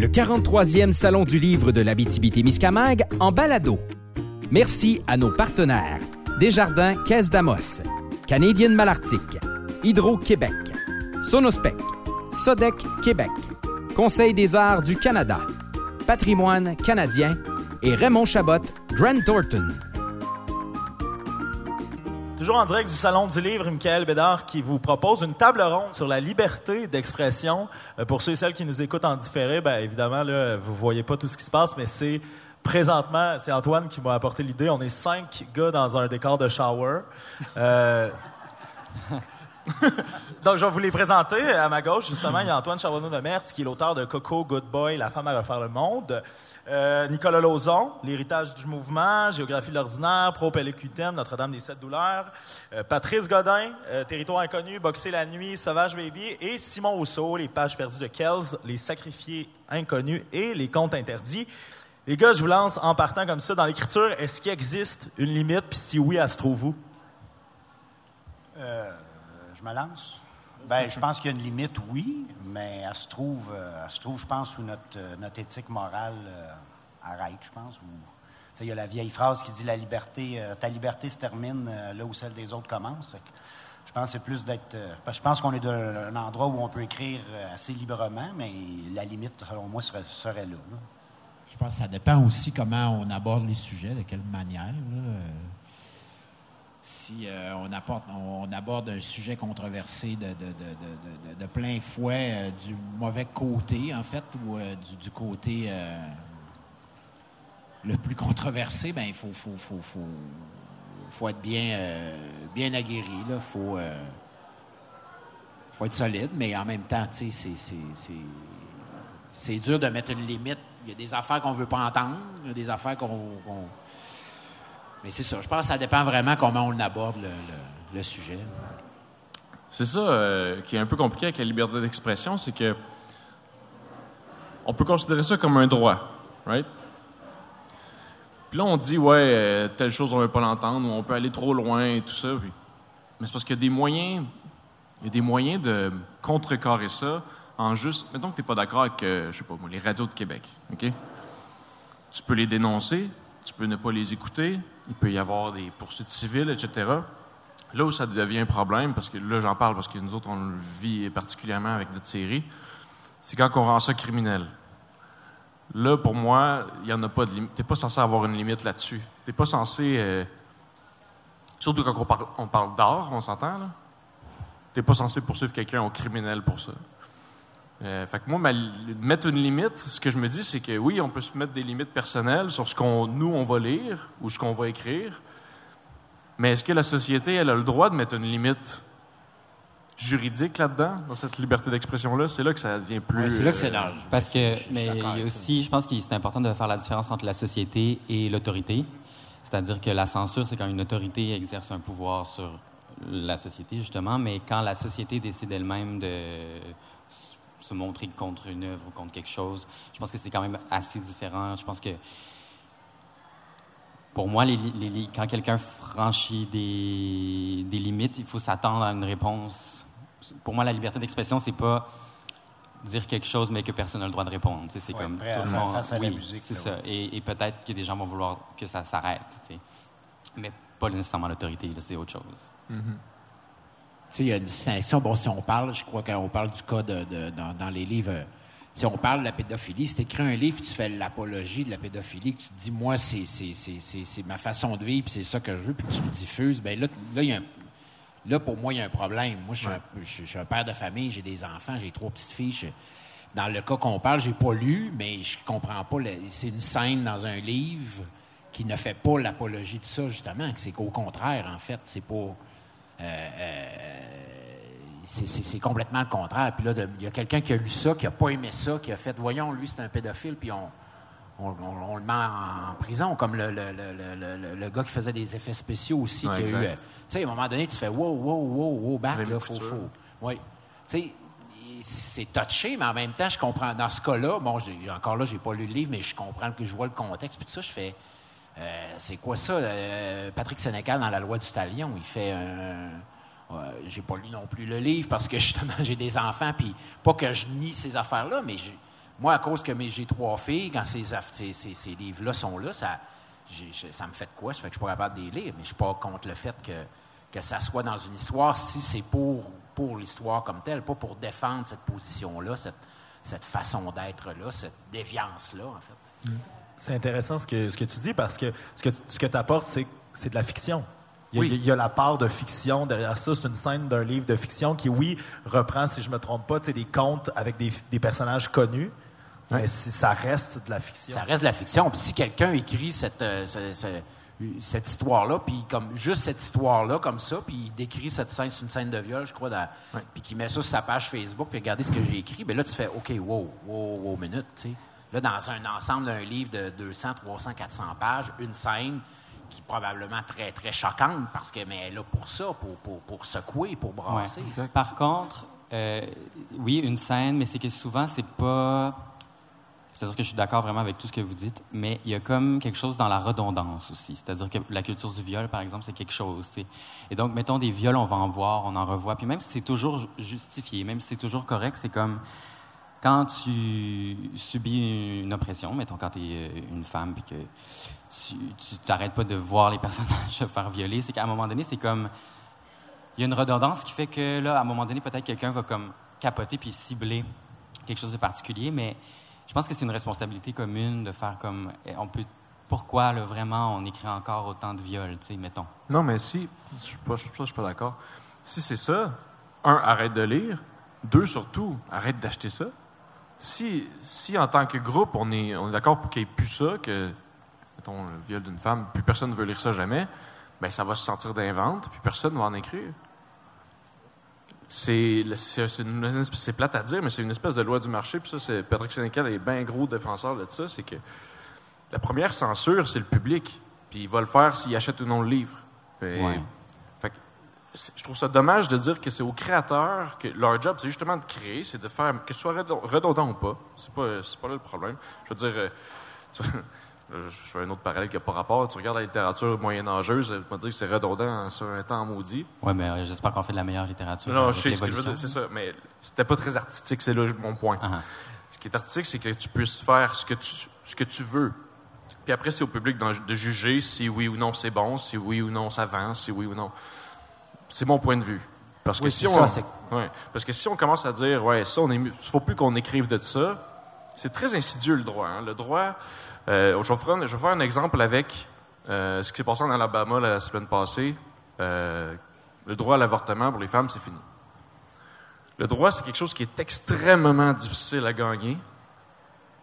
le 43e Salon du livre de l'Abitibi-Témiscamingue en balado. Merci à nos partenaires Desjardins Caisse d'Amos, Canadienne Malartic, Hydro-Québec, Sonospec, Sodec Québec, Conseil des arts du Canada, Patrimoine canadien et Raymond Chabot, Grant Thornton. Toujours en direct du Salon du Livre, Michael Bédard qui vous propose une table ronde sur la liberté d'expression. Euh, pour ceux et celles qui nous écoutent en différé, bien évidemment, là, vous voyez pas tout ce qui se passe, mais c'est présentement, c'est Antoine qui m'a apporté l'idée. On est cinq gars dans un décor de shower. Euh, Donc, je vais vous les présenter. À ma gauche, justement, il y a Antoine Charbonneau de Mertz, qui est l'auteur de Coco, Good Boy, La femme à refaire le monde. Euh, Nicolas Lauzon, L'héritage du mouvement, Géographie de l'ordinaire, Pro Pellecutem, Notre-Dame des Sept Douleurs. Euh, Patrice Godin, euh, Territoire inconnu, Boxer la nuit, Sauvage Baby. Et Simon Rousseau, Les pages perdues de Kells, Les sacrifiés inconnus et Les contes interdits. Les gars, je vous lance en partant comme ça. Dans l'écriture, est-ce qu'il existe une limite? Puis si oui, elle se trouve où? je me lance. Ben, je pense qu'il y a une limite, oui, mais elle se trouve, elle se trouve je pense, où notre, notre éthique morale arrête, je pense. il y a la vieille phrase qui dit la liberté, ta liberté se termine là où celle des autres commence. je pense c'est plus d'être. je pense qu'on est d'un endroit où on peut écrire assez librement, mais la limite, selon moi, serait, là, Je pense que ça dépend aussi comment on aborde les sujets, de quelle manière si euh, on, apporte, on, aborde un sujet controversé de, plein fouet euh, du mauvais côté, en fait, ou euh, du, côté le plus controversé, ben il faut, faut, faut, faut, être bien, aguerri. Il faut, faut être solide, mais en même temps, c'est dur de mettre une limite. Il y a des affaires qu'on ne veut pas entendre, il y a des affaires qu'on mais c'est ça. Je pense que ça dépend vraiment comment on aborde le, sujet. C'est ça euh, qui est un peu compliqué avec la liberté d'expression, c'est que on peut considérer ça comme un droit, right? Puis là, on dit, ouais, euh, telle chose, on ne veut pas l'entendre, ou on peut aller trop loin et tout ça. Mais c'est parce qu'il y a des moyens, il y a des moyens de contrecarrer ça en juste, mettons que tu n'es pas d'accord avec, euh, je sais pas les radios de Québec, OK? Tu peux les dénoncer, tu peux ne pas les écouter, il peut y avoir des poursuites civiles, etc. Là où ça devient un problème, parce que là j'en parle parce que nous autres on le vit particulièrement avec notre série, c'est quand on rend ça criminel. Là, pour moi, il n'y en a pas de limite. Tu n'es pas censé avoir une limite là-dessus. Tu n'es pas censé. Euh, surtout quand on parle, on parle d'art, on s'entend, là. Tu n'es pas censé poursuivre quelqu'un au criminel pour ça. Euh, fait que moi, mettre une limite, ce que je me dis, c'est que oui, on peut se mettre des limites personnelles sur ce qu'on nous on va lire ou ce qu'on va écrire. Mais est-ce que la société, elle a le droit de mettre une limite juridique là-dedans, dans cette liberté d'expression-là? C'est là que ça devient plus. c'est là que c'est large. Euh, Parce que, mais aussi, je pense que c'est important de faire la différence entre la société et l'autorité. C'est-à-dire que la censure, c'est quand une autorité exerce un pouvoir sur la société, justement, mais quand la société décide elle-même de se montrer contre une œuvre ou contre quelque chose. Je pense que c'est quand même assez différent. Je pense que pour moi, les, quand quelqu'un franchit des, des, limites, il faut s'attendre à une réponse. Pour moi, la liberté d'expression, c'est pas dire quelque chose mais que personne n'a le droit de répondre. C'est comme tout le monde. Face à la musique. C'est ça. Et, peut-être que des gens vont vouloir que ça s'arrête. Mais pas nécessairement l'autorité. C'est autre chose. Mm-hmm il y a une distinction. Bon, si on parle, je crois qu'on parle du cas de, dans, les livres. Si on parle de la pédophilie, si tu écris un livre, tu fais l'apologie de la pédophilie, que tu te dis, moi, c'est, ma façon de vivre, puis c'est ça que je veux, puis tu le diffuses, bien là, là, y a là, pour moi, il y a un problème. Moi, je suis, un, père de famille, j'ai des enfants, j'ai trois petites filles. dans le cas qu'on parle, j'ai pas lu, mais je comprends pas. c'est une scène dans un livre qui ne fait pas l'apologie de ça, justement, que c'est qu'au contraire, en fait, c'est pas euh, euh, c'est complètement le contraire. Puis là, il y a quelqu'un qui a lu ça, qui n'a pas aimé ça, qui a fait Voyons, lui, c'est un pédophile, puis on, on, le met en, prison, comme le, le, le, le, gars qui faisait des effets spéciaux aussi. qui a eu, euh, tu sais, à un moment donné, tu fais Wow, wow, wow, wow, back, là, faut, faut. Oui. Tu sais, c'est touché, mais en même temps, je comprends. Dans ce cas-là, bon, encore là, j'ai pas lu le livre, mais je comprends que je vois le contexte. Puis tout ça, je fais euh, c'est quoi ça? Euh, Patrick Sénécal, dans La loi du talion, il fait un. j'ai pas lu non plus le livre parce que justement j'ai des enfants, puis pas que je nie ces affaires-là, mais moi, à cause que j'ai trois filles, quand ces, ces, livres-là sont là, ça, me fait de quoi? Ça fait que je suis pas capable de les lire, mais je suis pas contre le fait que, que ça soit dans une histoire si c'est pour, pour l'histoire comme telle, pas pour défendre cette position-là, cette, cette façon d'être-là, cette déviance-là, en fait. C'est intéressant ce que, ce que tu dis parce que ce que, ce que tu apportes, c'est de la fiction. Il y, a, il y, a, la part de fiction derrière ça. C'est une scène d'un livre de fiction qui, oui, reprend, si je me trompe pas, des contes avec des, des personnages connus, mais si ça reste de la fiction. Ça reste de la fiction. Puis si quelqu'un écrit cette, euh, cette, histoire-là, puis comme juste cette histoire-là, comme ça, puis il décrit cette scène, c'est une scène de viol, je crois, puis qu'il met ça sur sa page Facebook, puis regardez ce que j'ai écrit, bien là, tu fais OK, wow, wow, wow, minute, tu sais. Là, dans un ensemble d'un livre de 200, 300, 400 pages, une scène qui est probablement très, très choquante parce que mais elle est là pour ça, pour, pour, pour secouer, pour brasser. Par contre, euh, oui, une scène, mais c'est que souvent, c'est pas c'est-à-dire que je suis d'accord vraiment avec tout ce que vous dites, mais il y a comme quelque chose dans la redondance aussi. C'est-à-dire que la culture du viol, par exemple, c'est quelque chose. Et donc, mettons des viols, on va en voir, on en revoit. Puis même si c'est toujours justifié, même si c'est toujours correct, c'est comme quand tu subis une oppression, mettons quand tu es euh, une femme, puis que tu t'arrêtes pas de voir les personnages se faire violer, c'est qu'à un moment donné, c'est comme... Il y a une redondance qui fait que, là, à un moment donné, peut-être quelqu'un va comme capoter puis cibler quelque chose de particulier, mais je pense que c'est une responsabilité commune de faire comme. Eh, on peut, pourquoi, vraiment, on écrit encore autant de viols, tu sais, mettons? Non, mais si. Je suis pas, suis pas d'accord. Si c'est ça, un, arrête de lire. Deux, surtout, arrête d'acheter ça. Si, si, en tant que groupe, on est, on est d'accord pour qu'il n'y ait plus ça, que, mettons, le viol d'une femme, plus personne ne veut lire ça jamais, bien, ça va se sentir d'invente, puis personne ne va en écrire c'est c'est plate à dire, mais c'est une espèce de loi du marché. Puis ça, c'est Patrick Sénécal est bien gros défenseur de ça. C'est que la première censure, c'est le public. Puis il va le faire s'il achète ou non le livre. je trouve ça dommage de dire que c'est aux créateurs que leur job, c'est justement de créer, c'est de faire que ce soit redondant ou pas. C'est pas, pas là le problème. Je veux dire, euh, je fais un autre parallèle qui n'a pas rapport. Tu regardes la littérature moyenâgeuse, tu vas dire que c'est redondant sur un temps maudit. Oui, mais euh, j'espère qu'on fait de la meilleure littérature. Non, je sais ce que je veux dire, c'est ça. Mais c'était pas très artistique, c'est là mon point. Uh-huh. Ce qui est artistique, c'est que tu puisses faire ce que tu, ce que tu veux. Puis après, c'est au public de juger si oui ou non c'est bon, si oui ou non ça avance, si oui ou non. C'est mon point de vue. Parce que si on, ouais, parce que si on commence à dire ouais ça on est, faut plus qu'on écrive de ça, c'est très insidieux le droit. Hein. Le droit, euh, je, vais faire un, exemple avec euh, ce qui s'est passé en Alabama la semaine passée. Euh, le droit à l'avortement pour les femmes, c'est fini. Le droit, c'est quelque chose qui est extrêmement difficile à gagner,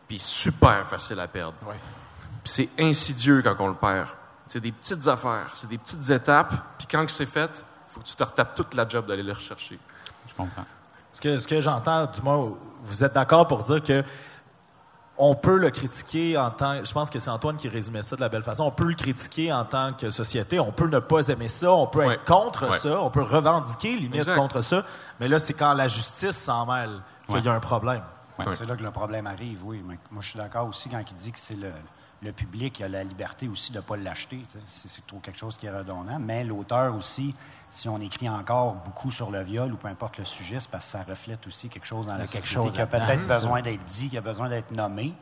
puis super facile à perdre. Puis c'est insidieux quand on le perd. C'est des petites affaires, c'est des petites étapes, puis quand c'est fait, il faut que tu te retapes toute la job d'aller les rechercher. Je comprends. Ce que, ce que j'entends, du moins, vous êtes d'accord pour dire que on peut le critiquer en tant, je pense que c'est Antoine qui résumait ça de la belle façon, on peut le critiquer en tant que société, on peut ne pas aimer ça, on peut être contre ça, on peut revendiquer limite contre ça, mais là c'est quand la justice s'en mêle qu'il y a un problème. C'est là que le problème arrive, oui. moi je suis d'accord aussi quand il dit que c'est le, le public a la liberté aussi de ne pas l'acheter. C'est trop quelque chose qui est redondant. Mais l'auteur aussi, si on écrit encore beaucoup sur le viol ou peu importe le sujet, c'est parce que ça reflète aussi quelque chose dans la société qui a peut-être besoin d'être dit, qui a besoin d'être nommé.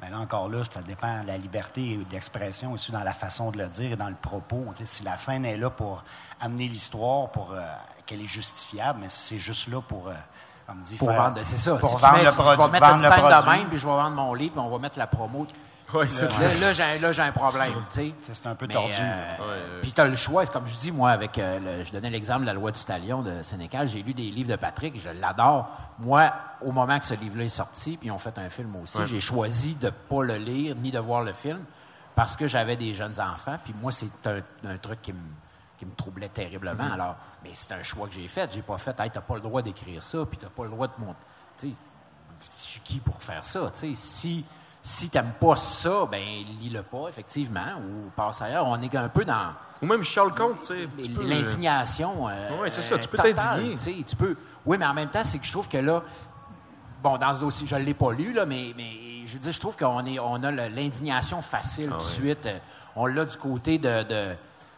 Mais là, encore là, ça dépend de la liberté d'expression aussi dans la façon de le dire et dans le propos. si la scène est là pour amener l'histoire, pour euh, qu'elle est justifiable, mais c'est juste là pour... Euh, comme dit, pour vendre, c'est ça. Pour vendre le produit. Je vais mettre une scène de même, puis je vais vendre mon livre, puis on va mettre la promo. Ouais, là, là, j'ai un problème. C'est un peu tordu. Euh, puis tu as le choix. Comme je dis, moi, avec euh, je donnais l'exemple de la loi du talion de Sénécal. J'ai lu des livres de Patrick. Je l'adore. Moi, au moment que ce livre-là est sorti, puis ils ont fait un film aussi, j'ai choisi de ne pas le lire ni de voir le film parce que j'avais des jeunes enfants. Puis moi, c'est un, truc qui me qui me troublait terriblement. Mm-hmm. Alors, mais c'est un choix que j'ai fait. J'ai pas fait, hey, t'as pas le droit d'écrire ça, puis t'as pas le droit de monter. Tu sais, je suis qui pour faire ça? Tu sais, si si tu n'aimes pas ça, ben lis-le pas, effectivement, ou passe ailleurs. On est un peu dans. Ou même Charles Comte, tu sais. L'indignation. Euh, oui, c'est ça, tu peux t'indigner. Tu peux. Oui, mais en même temps, c'est que je trouve que là. Bon, dans ce dossier, je ne l'ai pas lu, là, mais, mais je dis, je trouve qu'on est, on a l'indignation facile ah tout de suite. Euh, on l'a du côté de, de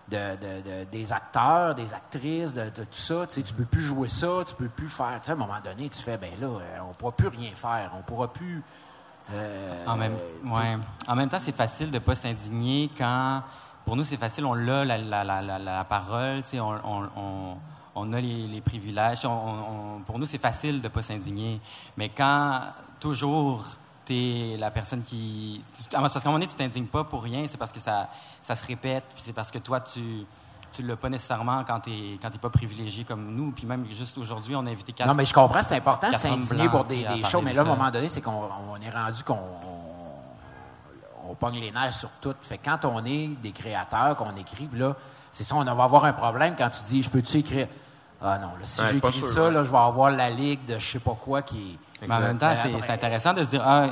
de, des acteurs, des actrices, de, tout ça. Tu ne peux plus jouer ça, tu peux plus faire. à un moment donné, tu fais, ben là, euh, on ne pourra plus rien faire. On pourra plus en, même, ouais. en même temps, c'est facile de ne pas s'indigner quand. Pour nous, c'est facile, on a la, la, la, la parole, on, on, on, on, a les, les privilèges. pour nous, c'est facile de ne pas s'indigner. Mais quand toujours tu es la personne qui. Ah, parce qu'à un moment donné, tu t'indignes pas pour rien, c'est parce que ça, ça se répète, puis c'est parce que toi, tu tu l'as pas nécessairement quand tu n'es pas privilégié comme nous. Puis même juste aujourd'hui, on a invité quatre. Non, mais je comprends, c'est important de s'indigner pour des, des shows, mais là, à un moment donné, c'est qu'on est rendu qu'on on, pogne les nerfs sur tout. Fait quand on est des créateurs, qu'on écrit, là, c'est ça, on va avoir un problème quand tu dis, je peux-tu écrire? Ah non, là, si j'écris ça, là, je vais avoir la ligue de je sais pas quoi qui. Mais en même temps, c'est intéressant de se dire, ah,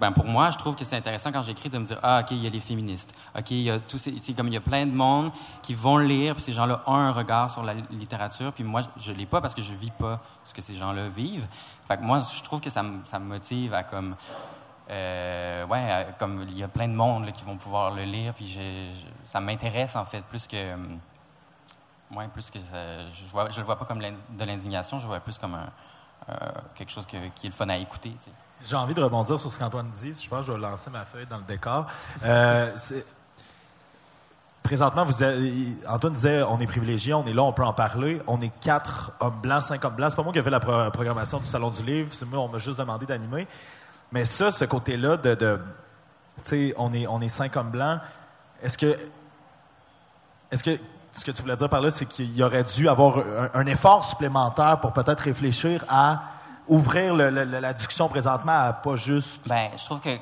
ben pour moi, je trouve que c'est intéressant quand j'écris de me dire ah ok il y a les féministes, ok il y a tous ces, comme il y a plein de monde qui vont lire, puis ces gens-là ont un regard sur la littérature, puis moi je l'ai pas parce que je vis pas ce que ces gens-là vivent. Fait moi je trouve que ça, me, ça me motive à comme euh, ouais comme il y a plein de monde qui vont pouvoir le lire, puis ça m'intéresse en fait plus que ouais, plus que je vois, je le vois pas comme de l'indignation, je le vois plus comme euh, quelque chose qui est le fun à écouter. J'ai envie de rebondir sur ce qu'Antoine dit. Je pense que je vais lancer ma feuille dans le décor. Euh, présentement, vous Antoine disait on est privilégié, on est là, on peut en parler. On est quatre hommes blancs, cinq hommes blancs. C'est pas moi qui ai fait la programmation du Salon du Livre. C'est moi, on m'a juste demandé d'animer. Mais ça, ce côté-là de, tu sais, on est, on est cinq hommes blancs. Est-ce que, est-ce que ce que tu voulais dire par là, c'est qu'il y aurait dû avoir un effort supplémentaire pour peut-être réfléchir à ouvrir la discussion présentement à pas juste. Ben, je trouve que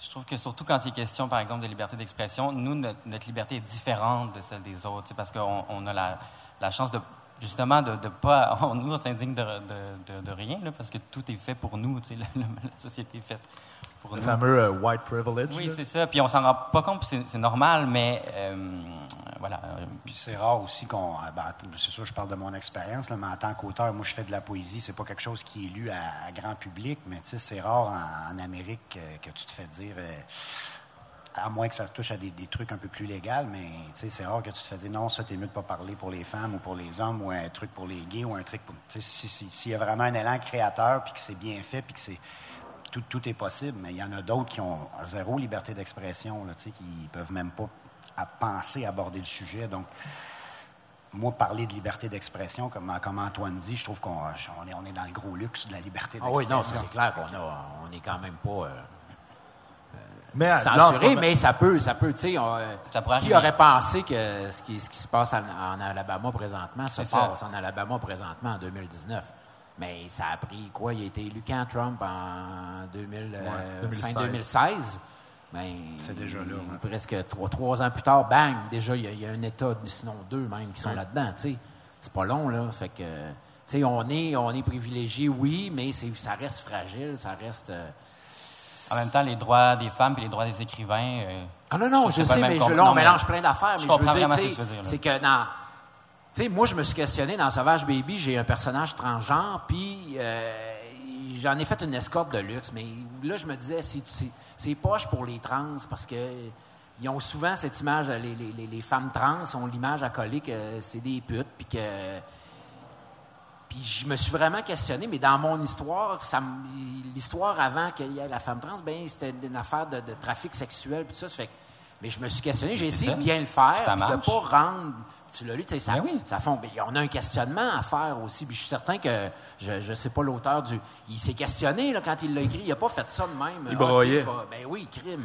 je trouve que surtout quand il est question, par exemple, de liberté d'expression, nous, notre, liberté est différente de celle des autres, parce qu'on on a la, la, chance de justement de, de pas. On, nous, on s'indigne de, de, de, rien, là, parce que tout est fait pour nous, la, la, société est faite le fameux euh, white privilege. Oui, c'est ça. Puis on s'en rend pas compte, c'est normal, mais euh, voilà. Puis c'est rare aussi qu'on. Euh, ben, c'est sûr, je parle de mon expérience, mais en tant qu'auteur, moi, je fais de la poésie. C'est pas quelque chose qui est lu à, grand public, mais tu sais, c'est rare en, Amérique que, tu te fais dire. à moins que ça se touche à des, trucs un peu plus légaux, mais c'est rare que tu te fais dire non, ça, t'es mieux de pas parler pour les femmes ou pour les hommes ou un truc pour les gays ou un truc pour. S'il si, y a vraiment un élan créateur puis que c'est bien fait puis que c'est tout, est possible, mais il y en a d'autres qui ont zéro liberté d'expression, qui ne peuvent même pas à penser aborder le sujet. Donc, moi, parler de liberté d'expression, comme, comme Antoine dit, je trouve qu'on est, on est dans le gros luxe de la liberté d'expression. Ah oui, non, c'est clair qu'on on est quand même pas euh, euh, mais, censuré, mais ça peut, ça peut, tu sais, qui aurait pensé que ce qui, ce qui se passe en, en Alabama présentement se passe en Alabama présentement en 2019? Mais ça a pris quoi? Il a été élu quand Trump en 2000, 2016. fin 2016. Ben, c'est déjà là. Presque trois, trois, ans plus tard, bang, déjà, il y, a, un État, sinon deux même, qui sont là-dedans. C'est pas long, là. Fait que, on est, on est privilégié, oui, mais ça reste fragile, ça reste. Euh, en même temps, les droits des femmes et les droits des écrivains. Euh, ah non, non, je, sais, mais je, là, on mélange plein d'affaires. Je, comprends vraiment ce que tu veux dire. C'est que dans tu sais, moi, je me suis questionné dans Sauvage Baby, j'ai un personnage transgenre, puis euh, j'en ai fait une escorte de luxe. Mais là, je me disais, c'est poche pour les trans parce que ils ont souvent cette image, les, les, les femmes trans ont l'image à coller que c'est des putes, puis que. Puis je me suis vraiment questionné, mais dans mon histoire, l'histoire avant qu'il y ait la femme trans, ben c'était une affaire de, trafic sexuel, puis ça, ça fait mais je me suis questionné, j'ai essayé de bien le faire, de ne pas rendre tu l'as lu, tu sais, ça, ben ça fond. on a un questionnement à faire aussi. Puis je suis certain que, je ne sais pas l'auteur du. Il s'est questionné là, quand il l'a écrit. Il n'a pas fait ça de même. Il broyait. ben oui, crime.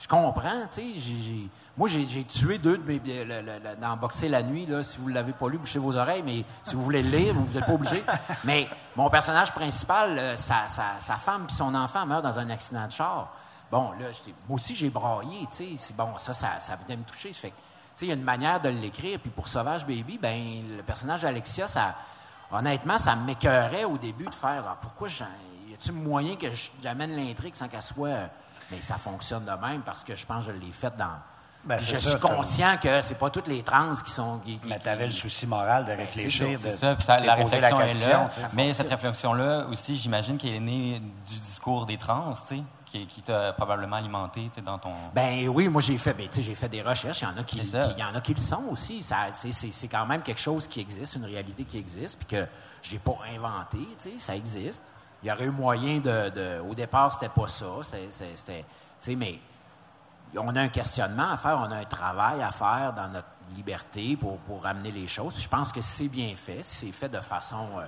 Je comprends, tu sais. Moi, j'ai tué deux de mes. dans Boxer la nuit, là, si vous ne l'avez pas lu, bouchez vos oreilles, mais si vous voulez le lire, vous n'êtes pas obligé. mais mon personnage principal, euh, sa, sa, femme et son enfant meurent dans un accident de char. Bon, là, moi aussi, j'ai braillé, tu sais. Bon, ça, ça, ça venait me toucher. Fait il y a une manière de l'écrire. Puis pour Sauvage Baby, ben le personnage d'Alexia, ça, honnêtement, ça m'écœurait au début de faire ah, pourquoi y a-t-il moyen que j'amène l'intrigue sans qu'elle soit. Mais ça fonctionne de même parce que je pense que je l'ai fait dans. Ben, je suis conscient que c'est pas toutes les trans qui sont. mais tu avais le souci moral de ben, réfléchir. C'est ça, puis la réflexion est là. Mais cette réflexion-là aussi, j'imagine qu'elle est née du discours des trans, tu sais qui, t'a probablement alimenté dans ton. Ben oui, moi j'ai fait, ben, j'ai fait des recherches. Il y en a qui, il y en a qui le sont aussi. c'est, quand même quelque chose qui existe, une réalité qui existe, puis que je n'ai pas inventé. Ça existe. il y aurait eu moyen de. au départ, c'était pas ça. C'était. mais on a un questionnement à faire, on a un travail à faire dans notre liberté pour, pour amener les choses. je pense que c'est bien fait, c'est fait de façon euh,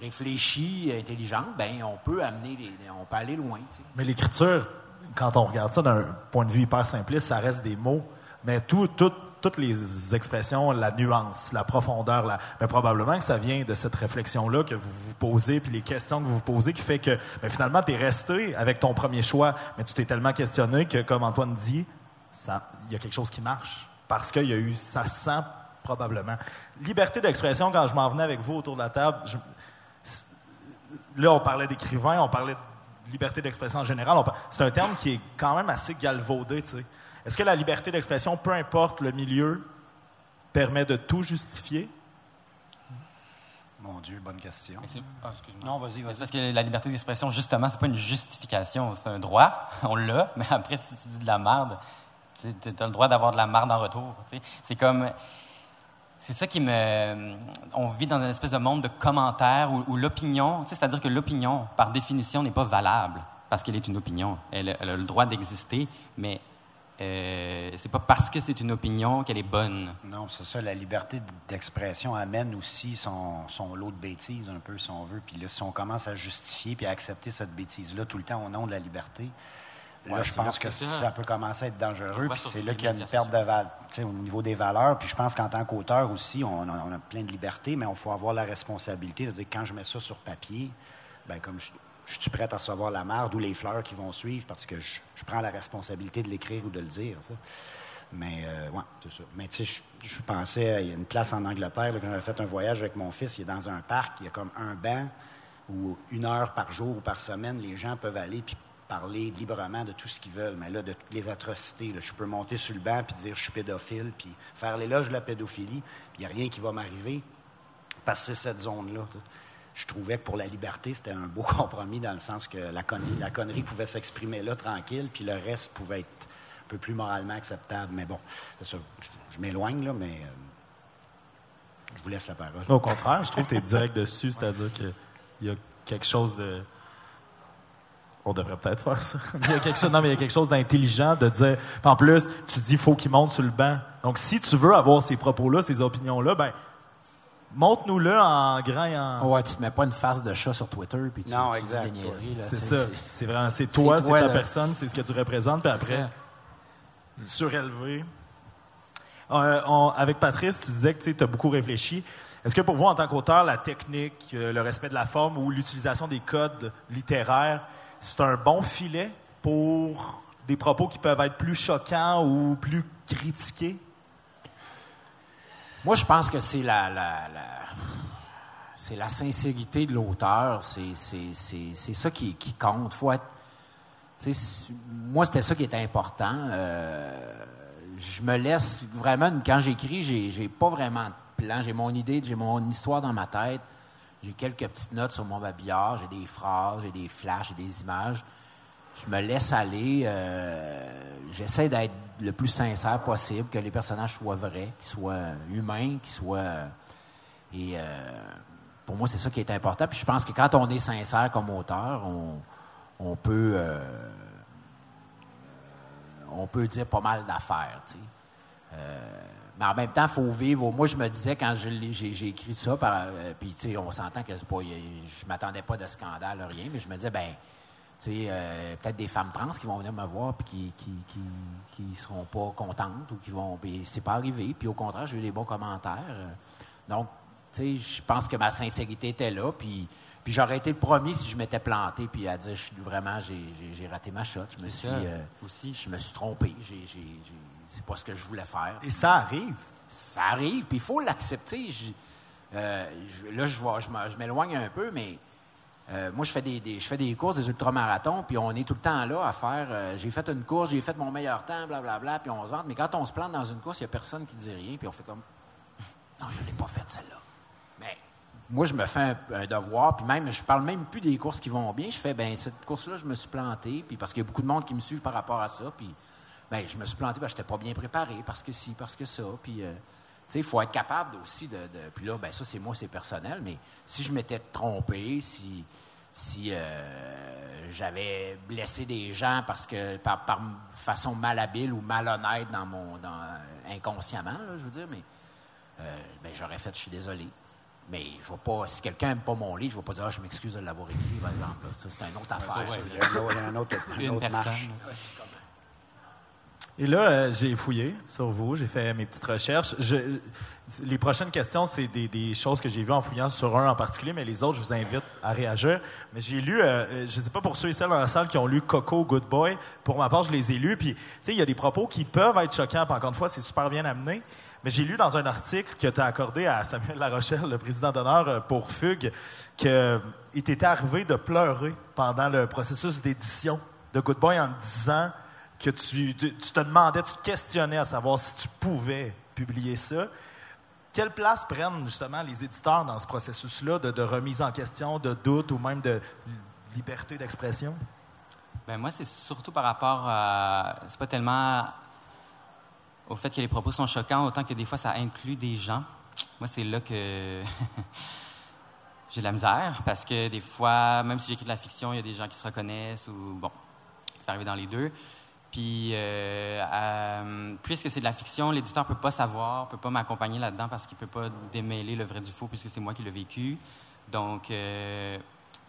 réfléchie, intelligente, ben on peut amener, les, on peut aller loin. Mais l'écriture, quand on regarde ça d'un point de vue hyper simpliste, ça reste des mots. Mais tout, tout, toutes les expressions, la nuance, la profondeur, la, mais probablement que ça vient de cette réflexion-là que vous vous posez, puis les questions que vous vous posez, qui fait que mais finalement, tu es resté avec ton premier choix, mais tu t'es tellement questionné que, comme Antoine dit, il y a quelque chose qui marche. Parce qu'il y a eu, ça sent probablement. Liberté d'expression, quand je m'en venais avec vous autour de la table, là, on parlait d'écrivain, on parlait de liberté d'expression en général. C'est un terme qui est quand même assez galvaudé, tu sais. Est-ce que la liberté d'expression, peu importe le milieu, permet de tout justifier? Mon Dieu, bonne question. Ah, non, vas-y, vas-y. parce que la liberté d'expression, justement, c'est pas une justification, c'est un droit. On l'a, mais après, si tu dis de la merde, tu as le droit d'avoir de la merde en retour. C'est comme. C'est ça qui me. On vit dans une espèce de monde de commentaires où, l'opinion, c'est-à-dire que l'opinion, par définition, n'est pas valable parce qu'elle est une opinion. Elle, elle a le droit d'exister, mais euh, c'est pas parce que c'est une opinion qu'elle est bonne. Non, c'est ça. La liberté d'expression amène aussi son, son, lot de bêtises, un peu, si on veut. Puis là, si on commence à justifier puis à accepter cette bêtise-là tout le temps au nom de la liberté, là, je pense que ça. peut commencer à être dangereux. Puis c'est là qu'il y a une perte de valeur, au niveau des valeurs. Puis je pense qu'en tant qu'auteur aussi, on, on, a plein de libertés, mais il faut avoir la responsabilité de dire quand je mets ça sur papier, ben comme je, je suis prêt à recevoir la merde ou les fleurs qui vont suivre parce que je, prends la responsabilité de l'écrire ou de le dire. Mais, euh, ouais, c'est ça. Mais, tu sais, je, pensais, il y a une place en Angleterre, quand j'avais fait un voyage avec mon fils, il est dans un parc, il y a comme un banc où une heure par jour ou par semaine, les gens peuvent aller puis parler librement de tout ce qu'ils veulent. Mais là, de toutes les atrocités, je peux monter sur le banc puis dire je suis pédophile, puis faire l'éloge de la pédophilie, puis il n'y a rien qui va m'arriver c'est cette zone-là je trouvais que pour la liberté, c'était un beau compromis dans le sens que la connerie, la connerie pouvait s'exprimer là tranquille, puis le reste pouvait être un peu plus moralement acceptable. Mais bon, c'est ça. Je, m'éloigne, là, mais euh, je vous laisse la parole. Au contraire, je trouve que tu es direct dessus, c'est-à-dire qu'il y a quelque chose de. On devrait peut-être faire ça. il y a quelque chose, non, mais il y a quelque chose d'intelligent de dire. En plus, tu dis qu'il faut qu'il monte sur le banc. Donc, si tu veux avoir ces propos-là, ces opinions-là, ben Montre-nous-le en grand et en. Ouais, tu te mets pas une face de chat sur Twitter puis tu, non, tu dis des niaiseries. C'est ça. C'est vraiment, c'est toi, c'est ta personne, c'est ce que tu représentes, puis après, surélevé. Euh, avec Patrice, tu disais que tu as beaucoup réfléchi. Est-ce que pour vous, en tant qu'auteur, la technique, euh, le respect de la forme ou l'utilisation des codes littéraires, c'est un bon filet pour des propos qui peuvent être plus choquants ou plus critiqués? Moi, je pense que c'est la, c'est la sincérité de l'auteur. C'est, ça qui, compte. Moi, c'était ça qui était important. Euh, je me laisse vraiment, quand j'écris, j'ai, j'ai pas vraiment de plan. J'ai mon idée, j'ai mon histoire dans ma tête. J'ai quelques petites notes sur mon babillard, j'ai des phrases, j'ai des flashs, j'ai des images je me laisse aller. Euh, j'essaie d'être le plus sincère possible, que les personnages soient vrais, qu'ils soient humains, qu'ils soient. Et euh, pour moi, c'est ça qui est important. Puis je pense que quand on est sincère comme auteur, on, peut. Euh, on peut dire pas mal d'affaires. Mais en même temps, il faut vivre. Moi, je me disais, quand j'ai écrit ça, puis on s'entend que pas, je m'attendais pas de scandale, rien, mais je me disais, ben euh, peut-être des femmes trans qui vont venir me voir puis qui qui, qui, seront pas contentes ou qui vont. c'est pas arrivé. Puis au contraire, j'ai eu des bons commentaires. Donc, tu sais, je pense que ma sincérité était là. Puis, puis j'aurais été le premier si je m'étais planté puis à dire je, vraiment j'ai raté ma shot. Je me suis euh, aussi. Je me suis trompé. c'est pas ce que je voulais faire. Et ça arrive. Ça arrive. Puis il faut l'accepter. Euh, là, je, je m'éloigne un peu, mais euh, moi, je fais des, je fais des courses, des ultramarathons, puis on est tout le temps là à faire. Euh, j'ai fait une course, j'ai fait mon meilleur temps, blablabla, bla, bla, puis on se vante. Mais quand on se plante dans une course, il n'y a personne qui dit rien, puis on fait comme Non, je ne l'ai pas faite celle-là. Mais moi, je me fais un, devoir, puis même, je parle même plus des courses qui vont bien. Je fais ben cette course-là, je me suis planté, puis parce qu'il y a beaucoup de monde qui me suivent par rapport à ça, puis ben, je me suis planté parce que je n'étais pas bien préparé, parce que si, parce que ça, puis. Euh, il faut être capable aussi de, Puis là, ben ça, c'est moi, c'est personnel, mais si je m'étais trompé, si, si euh, j'avais blessé des gens parce que par, façon malhabile ou malhonnête dans mon inconsciemment, je veux dire, mais euh, ben, j'aurais fait, je suis désolé. Mais je vois pas, si quelqu'un n'aime pas mon livre, je ne vais pas dire, ah, je m'excuse de l'avoir écrit, par exemple. Ça, c'est une autre affaire. c'est un autre, une personne. Et là, euh, j'ai fouillé sur vous, j'ai fait mes petites recherches. les prochaines questions, c'est des, choses que j'ai vues en fouillant sur un en particulier, mais les autres, je vous invite à réagir. Mais j'ai lu, euh, euh, je ne sais pas pour ceux et celles dans la salle qui ont lu Coco, Good Boy, pour ma part, je les ai lus. Puis, tu sais, il y a des propos qui peuvent être choquants, puis encore une fois, c'est super bien amené. J'ai lu dans un article que tu as accordé à Samuel Larochelle, le président d'honneur pour Fugue, qu'il t'était arrivé de pleurer pendant le processus d'édition de Good Boy en disant que tu, te demandais, tu te questionnais à savoir si tu pouvais publier ça. Quelle place prennent justement les éditeurs dans ce processus-là de, remise en question, de doute ou même de liberté d'expression? Ben moi, c'est surtout par rapport à. C'est pas tellement au fait que les propos sont choquants, autant que des fois ça inclut des gens. Moi, c'est là que j'ai de la misère, parce que des fois, même si j'écris de la fiction, il y a des gens qui se reconnaissent ou bon, ça arrive dans les deux. Puis, euh, euh, puisque c'est de la fiction, l'éditeur ne peut pas savoir, ne peut pas m'accompagner là-dedans parce qu'il ne peut pas démêler le vrai du faux puisque c'est moi qui l'ai vécu. Donc, euh,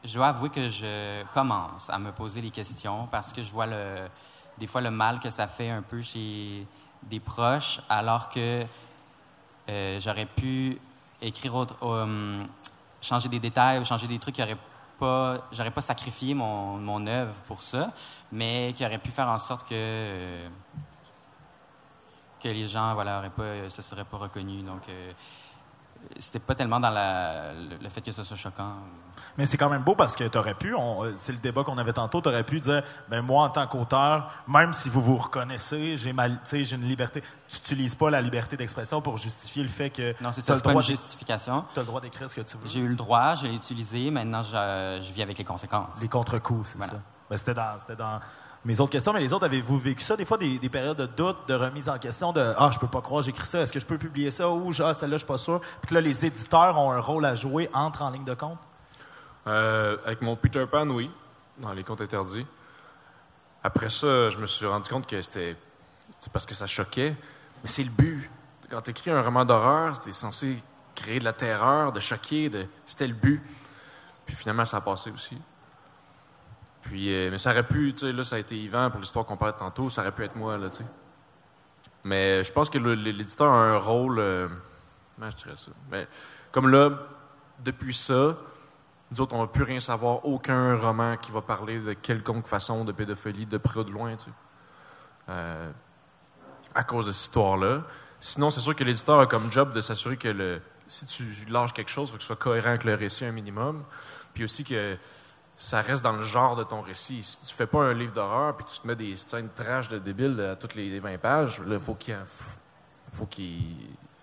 je dois avouer que je commence à me poser les questions parce que je vois le, des fois le mal que ça fait un peu chez des proches alors que j'aurais pu écrire autre, changer des détails ou changer des trucs qui pas, j'aurais pas sacrifié mon, mon œuvre pour ça, mais qui aurait pu faire en sorte que que les gens voilà auraient pas se seraient pas reconnus. Donc euh, c'était pas tellement dans la, le, fait que ce soit choquant. Mais c'est quand même beau parce que tu aurais pu, c'est le débat qu'on avait tantôt, tu aurais pu dire, ben moi en tant qu'auteur, même si vous vous reconnaissez, j'ai j'ai une liberté. Tu n'utilises pas la liberté d'expression pour justifier le fait que. Non, c'est ça, c'est pas une justification. Tu as le droit d'écrire ce que tu veux. J'ai eu le droit, je l'ai utilisé, maintenant je, je, vis avec les conséquences. Les contre-coups, c'est ça. Ben, c'était dans, dans mes autres questions, mais les autres, avez-vous vécu ça? Des fois, des, périodes de doute, de remise en question, de Ah, je peux pas croire, j'écris ça, est-ce que je peux publier ça? Ou Ah, celle-là, je suis pas sûr. Puis que là, les éditeurs ont un rôle à jouer, entre en ligne de compte? Euh, avec mon Peter Pan, oui, dans les comptes interdits. Après ça, je me suis rendu compte que c'était. Parce que ça choquait, mais c'est le but. Quand tu écris un roman d'horreur, es censé créer de la terreur, de choquer, de... c'était le but. Puis finalement, ça a passé aussi. Puis, euh, mais ça aurait pu, tu sais, là, ça a été Yvan pour l'histoire qu'on parlait tantôt, ça aurait pu être moi, là, tu sais. Mais je pense que l'éditeur a un rôle. Euh, comment je dirais ça? Mais comme là, depuis ça, nous autres, on n'a plus rien savoir, aucun roman qui va parler de quelconque façon de pédophilie, de près ou de loin, tu sais. Euh, à cause de cette histoire-là. Sinon, c'est sûr que l'éditeur a comme job de s'assurer que le, si tu lâches quelque chose, il faut que ce soit cohérent avec le récit un minimum. Puis aussi que ça reste dans le genre de ton récit. Si tu fais pas un livre d'horreur puis tu te mets des scènes trash de débile à toutes les 20 pages, il faut qu'il faut qu'il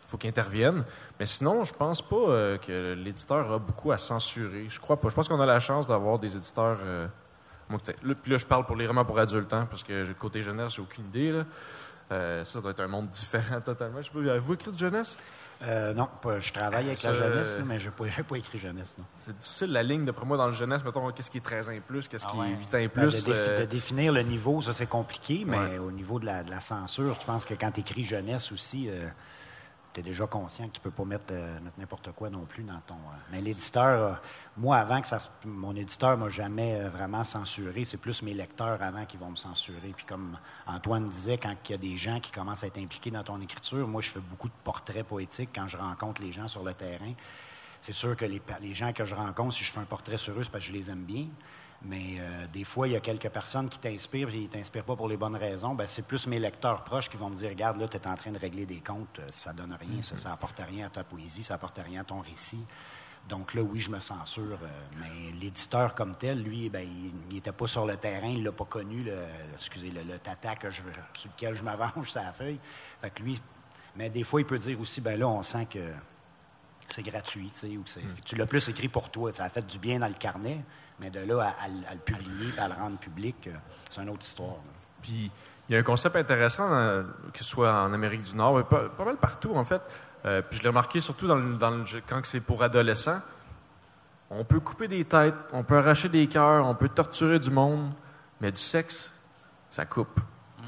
faut qu'il intervienne. Mais sinon, je pense pas euh, que l'éditeur a beaucoup à censurer. Je crois pas. Je pense qu'on a la chance d'avoir des éditeurs. Euh, là, puis là, je parle pour les romans pour adultes, hein, parce que côté jeunesse, j'ai aucune idée. Là. Euh, ça doit être un monde différent totalement. Je sais pas, avez-vous écrit de jeunesse? Euh, non, je travaille avec la jeunesse, mais je n'ai pas, écrit jeunesse. non. C'est difficile la ligne, d'après moi, dans le jeunesse. Mettons, qu'est-ce qui est 13 ans et plus, qu'est-ce ah qui est 8 ans et ben, plus. de, définir le niveau, ça, c'est compliqué, mais au niveau de la, de la, censure, je pense que quand tu écris jeunesse aussi, euh, tu es déjà conscient que tu peux pas mettre euh, n'importe quoi non plus dans ton. Euh, mais l'éditeur, euh, moi, avant que ça mon éditeur m'a jamais vraiment censuré. C'est plus mes lecteurs avant qui vont me censurer. Puis comme Antoine disait, quand il y a des gens qui commencent à être impliqués dans ton écriture, moi, je fais beaucoup de portraits poétiques quand je rencontre les gens sur le terrain. C'est sûr que les, les gens que je rencontre, si je fais un portrait sur eux, c'est parce que je les aime bien. Mais euh, des fois, il y a quelques personnes qui t'inspirent, et ils ne t'inspirent pas pour les bonnes raisons. Ben, c'est plus mes lecteurs proches qui vont me dire Regarde, là, tu es en train de régler des comptes, euh, ça donne rien, ça, n'apporte rien à ta poésie, ça n'apporte rien à ton récit. Donc là, oui, je me censure. Euh, mais l'éditeur comme tel, lui, ben, il n'était pas sur le terrain, il ne l'a pas connu, le, excusez, le, tata sur lequel je m'avance sa feuille. Fait que lui, mais des fois, il peut dire aussi, ben là, on sent que c'est gratuit, tu sais, ou mm. tu l'as plus écrit pour toi, ça a fait du bien dans le carnet, mais de là à, le publier, à le rendre public, euh, c'est une autre histoire. Puis il y a un concept intéressant, que ce soit en Amérique du Nord, pas, pas mal partout en fait. Euh, puis je l'ai remarqué surtout dans, dans quand c'est pour adolescents. On peut couper des têtes, on peut arracher des cœurs, on peut torturer du monde, mais du sexe, ça coupe. Mm.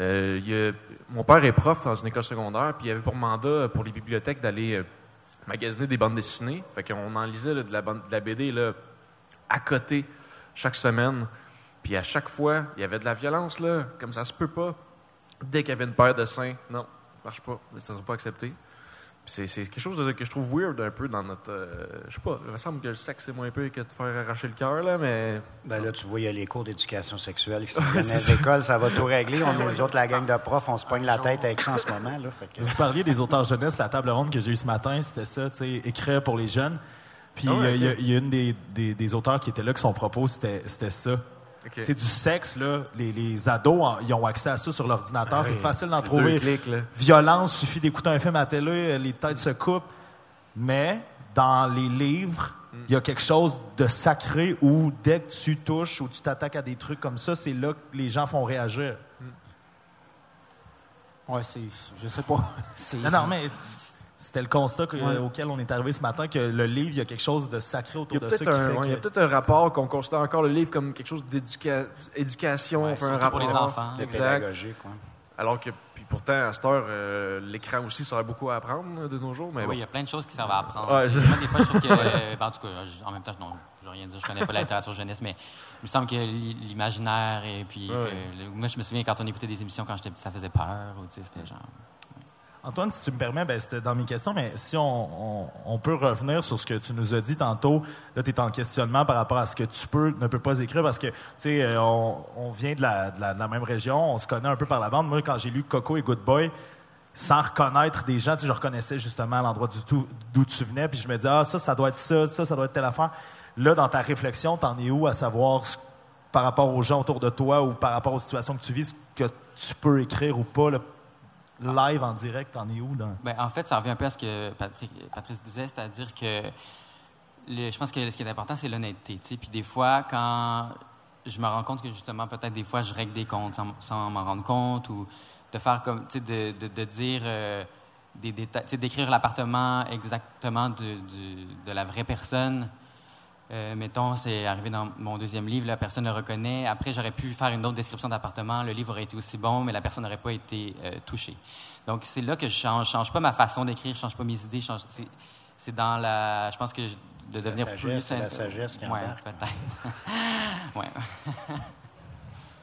Euh, mon père est prof dans une école secondaire, puis il avait pour mandat pour les bibliothèques d'aller euh, magasiner des bandes dessinées. Fait qu'on en lisait de, la BD là, à côté chaque semaine. Puis à chaque fois, il y avait de la violence, là, comme ça se peut pas. Dès qu'il y avait une paire de seins, non, marche pas, ça ne sera pas accepté. C'est quelque chose que je trouve weird un peu dans notre. Euh, je sais pas, il me semble que le sexe, c'est moins peu que de faire arracher le cœur, là, mais. Ben là, tu vois, il y a les cours d'éducation sexuelle qui sont dans les écoles, ça va tout régler. On est, nous autres, la gang de profs, on se pogne la tête avec ça en ce moment. Là, Vous parliez des auteurs jeunesse, la table ronde que j'ai eue ce matin, c'était ça, tu sais, écrire pour les jeunes. Puis ah il y, a une des, des, des, auteurs qui était là, que son propos, c'était ça. Okay. Du sexe, là, les, les ados, ils ont accès à ça sur l'ordinateur. c'est facile d'en trouver. Violence, suffit d'écouter un film à la télé, les têtes se coupent. Mais dans les livres, il y a quelque chose de sacré où dès que tu touches ou tu t'attaques à des trucs comme ça, c'est là que les gens font réagir. Ouais, c'est. Je sais pas. Non, non, mais c'était le constat auquel on est arrivé ce matin, que le livre, il y a quelque chose de sacré autour de ça. Il y a peut-être un rapport qu'on considère encore le livre comme quelque chose d'éducation, enfin, un rapport pour les enfants. pédagogique. Alors que, puis pourtant, à cette heure, euh, l'écran aussi, ça a beaucoup à apprendre de nos jours. Mais oui, il y a plein de choses qui servent à apprendre. des fois, je trouve que, ben, en tout cas, en même temps, non, je veux rien dire, je connais pas la littérature jeunesse, mais il me semble que l'imaginaire et puis, moi, je me souviens quand on écoutait des émissions quand j'étais petit, ça faisait peur, ou, c'était genre. Antoine, si tu me permets, ben, c'était dans mes questions, mais si on, peut revenir sur ce que tu nous as dit tantôt, là, tu es en questionnement par rapport à ce que tu peux, ne peux pas écrire, parce que, tu sais, euh, on, vient de la, même région, on se connaît un peu par la bande. Moi, quand j'ai lu Coco et Good Boy, sans reconnaître des gens, tu sais, je reconnaissais justement l'endroit d'où tu venais, puis je me disais, ah, ça, ça doit être ça, ça, ça doit être telle affaire. Là, dans ta réflexion, t'en es où à savoir par rapport aux gens autour de toi ou par rapport aux situations que tu vis, ce que tu peux écrire ou pas, live en direct, en est où? Dans... Ben, en fait, ça revient un peu à ce que Patrice disait, c'est-à-dire que je pense que ce qui est important, c'est l'honnêteté. Puis des fois, quand je me rends compte que justement, peut-être des fois, je règle des comptes sans, m'en rendre compte ou de faire comme, tu sais, de, de, dire euh, des détails, d'écrire l'appartement exactement de, de, la vraie personne euh, mettons, c'est arrivé dans mon deuxième livre, la personne le reconnaît. Après, j'aurais pu faire une autre description d'appartement. Le livre aurait été aussi bon, mais la personne n'aurait pas été euh, touchée. Donc, c'est là que je change. change pas ma façon d'écrire, je change pas mes idées. C'est dans la. Je pense que de devenir plus. C'est la sagesse qui ouais, peut-être. ouais.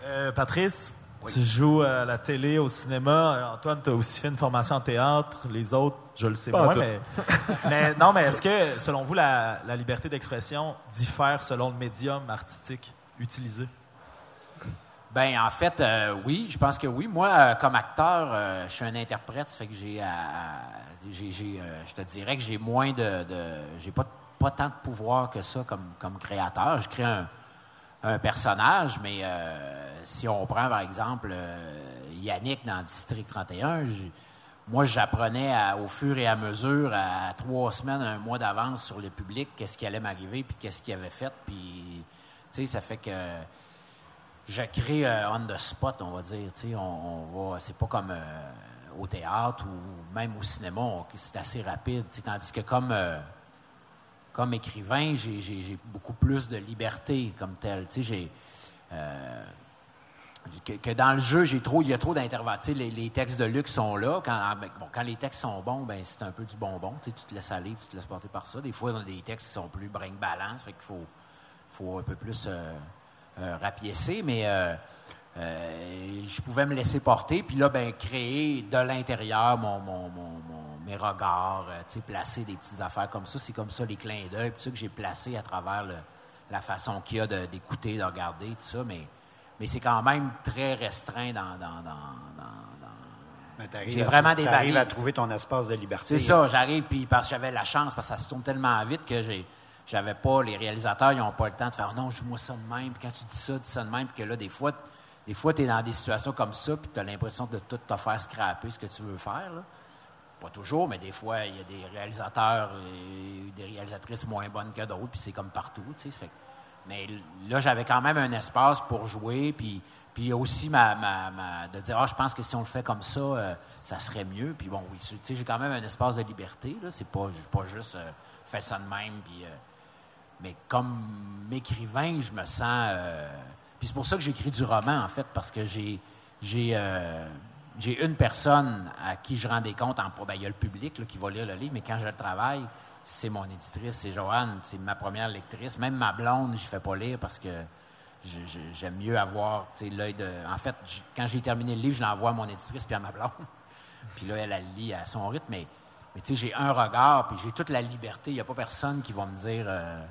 Euh, Patrice? Tu joues à la télé, au cinéma. Antoine, tu as aussi fait une formation en théâtre. Les autres, je le sais pas, mais, mais, non, mais est-ce que, selon vous, la, liberté d'expression diffère selon le médium artistique utilisé? Ben en fait, euh, oui, je pense que oui. Moi, euh, comme acteur, euh, je suis un interprète, ça fait que j'ai, je te dirais que j'ai moins de, j'ai pas, pas tant de pouvoir que ça comme, comme créateur. Je crée un, un personnage, mais euh, si on prend par exemple euh, Yannick dans District 31, moi j'apprenais au fur et à mesure, à trois semaines, un mois d'avance sur le public, qu'est-ce qui allait m'arriver, puis qu'est-ce qu'il avait fait, puis tu sais, ça fait que je crée euh, on the spot, on va dire, tu sais, on, va, c'est pas comme au théâtre ou même au cinéma, c'est assez rapide, tandis que comme comme écrivain, j'ai beaucoup plus de liberté comme tel. Tu sais. Euh, que, dans le jeu, j'ai trop, il y a trop d'interventions. Les, les, textes de luxe sont là. Quand, ah, ben, quand les textes sont bons, ben c'est un peu du bonbon. Tu, te laisses aller, tu te laisses porter par ça. Des fois, dans des textes qui sont plus brinque-balance, fait qu'il faut, un peu plus euh, euh rapiécer. Mais euh, je pouvais me laisser porter, puis là, ben, créer de l'intérieur mon, mon, mon, mes regards, euh, placer des petites affaires comme ça. C'est comme ça les clins d'œil, tout ça que j'ai placé à travers la façon qu'il y a d'écouter, de, regarder, tout ça. Mais, mais c'est quand même très restreint dans. dans, dans, j'ai vraiment des barrières. à trouver ton espace de liberté. C'est ça, j'arrive, puis parce que j'avais la chance, parce que ça se tourne tellement vite que j'ai j'avais pas, les réalisateurs, ils n'ont pas le temps de faire non, joue-moi ça de même, puis quand tu dis ça, dis ça de même, puis que là, des fois, des fois, tu es dans des situations comme ça, puis tu as l'impression de tout te faire scraper ce que tu veux faire. Pas toujours, mais des fois, il y a des réalisateurs et des réalisatrices moins bonnes que d'autres, puis c'est comme partout. Mais là, j'avais quand même un espace pour jouer, puis, Puis aussi ma, de dire, ah, je pense que si on le fait comme ça, euh, ça serait mieux. Puis bon, oui, tu sais, j'ai quand même un espace de liberté. Là. C'est pas, pas juste euh, ça de même. Puis, euh, mais comme écrivain, je me sens. puis c'est pour ça que j'écris du roman, en fait, parce que j'ai. J'ai, j'ai une personne à qui je rends des comptes. En, ben, il y a le public qui va lire le livre, mais quand je travaille, c'est mon éditrice, c'est Joanne, c'est ma première lectrice. Même ma blonde, je ne fais pas lire parce que j'aime mieux avoir l'œil de. En fait, quand j'ai terminé le livre, je l'envoie à mon éditrice puis à ma blonde. puis là, elle, elle lit à son rythme. Mais, mais tu sais, j'ai un regard, puis j'ai toute la liberté. Il n'y a pas personne qui va me dire euh,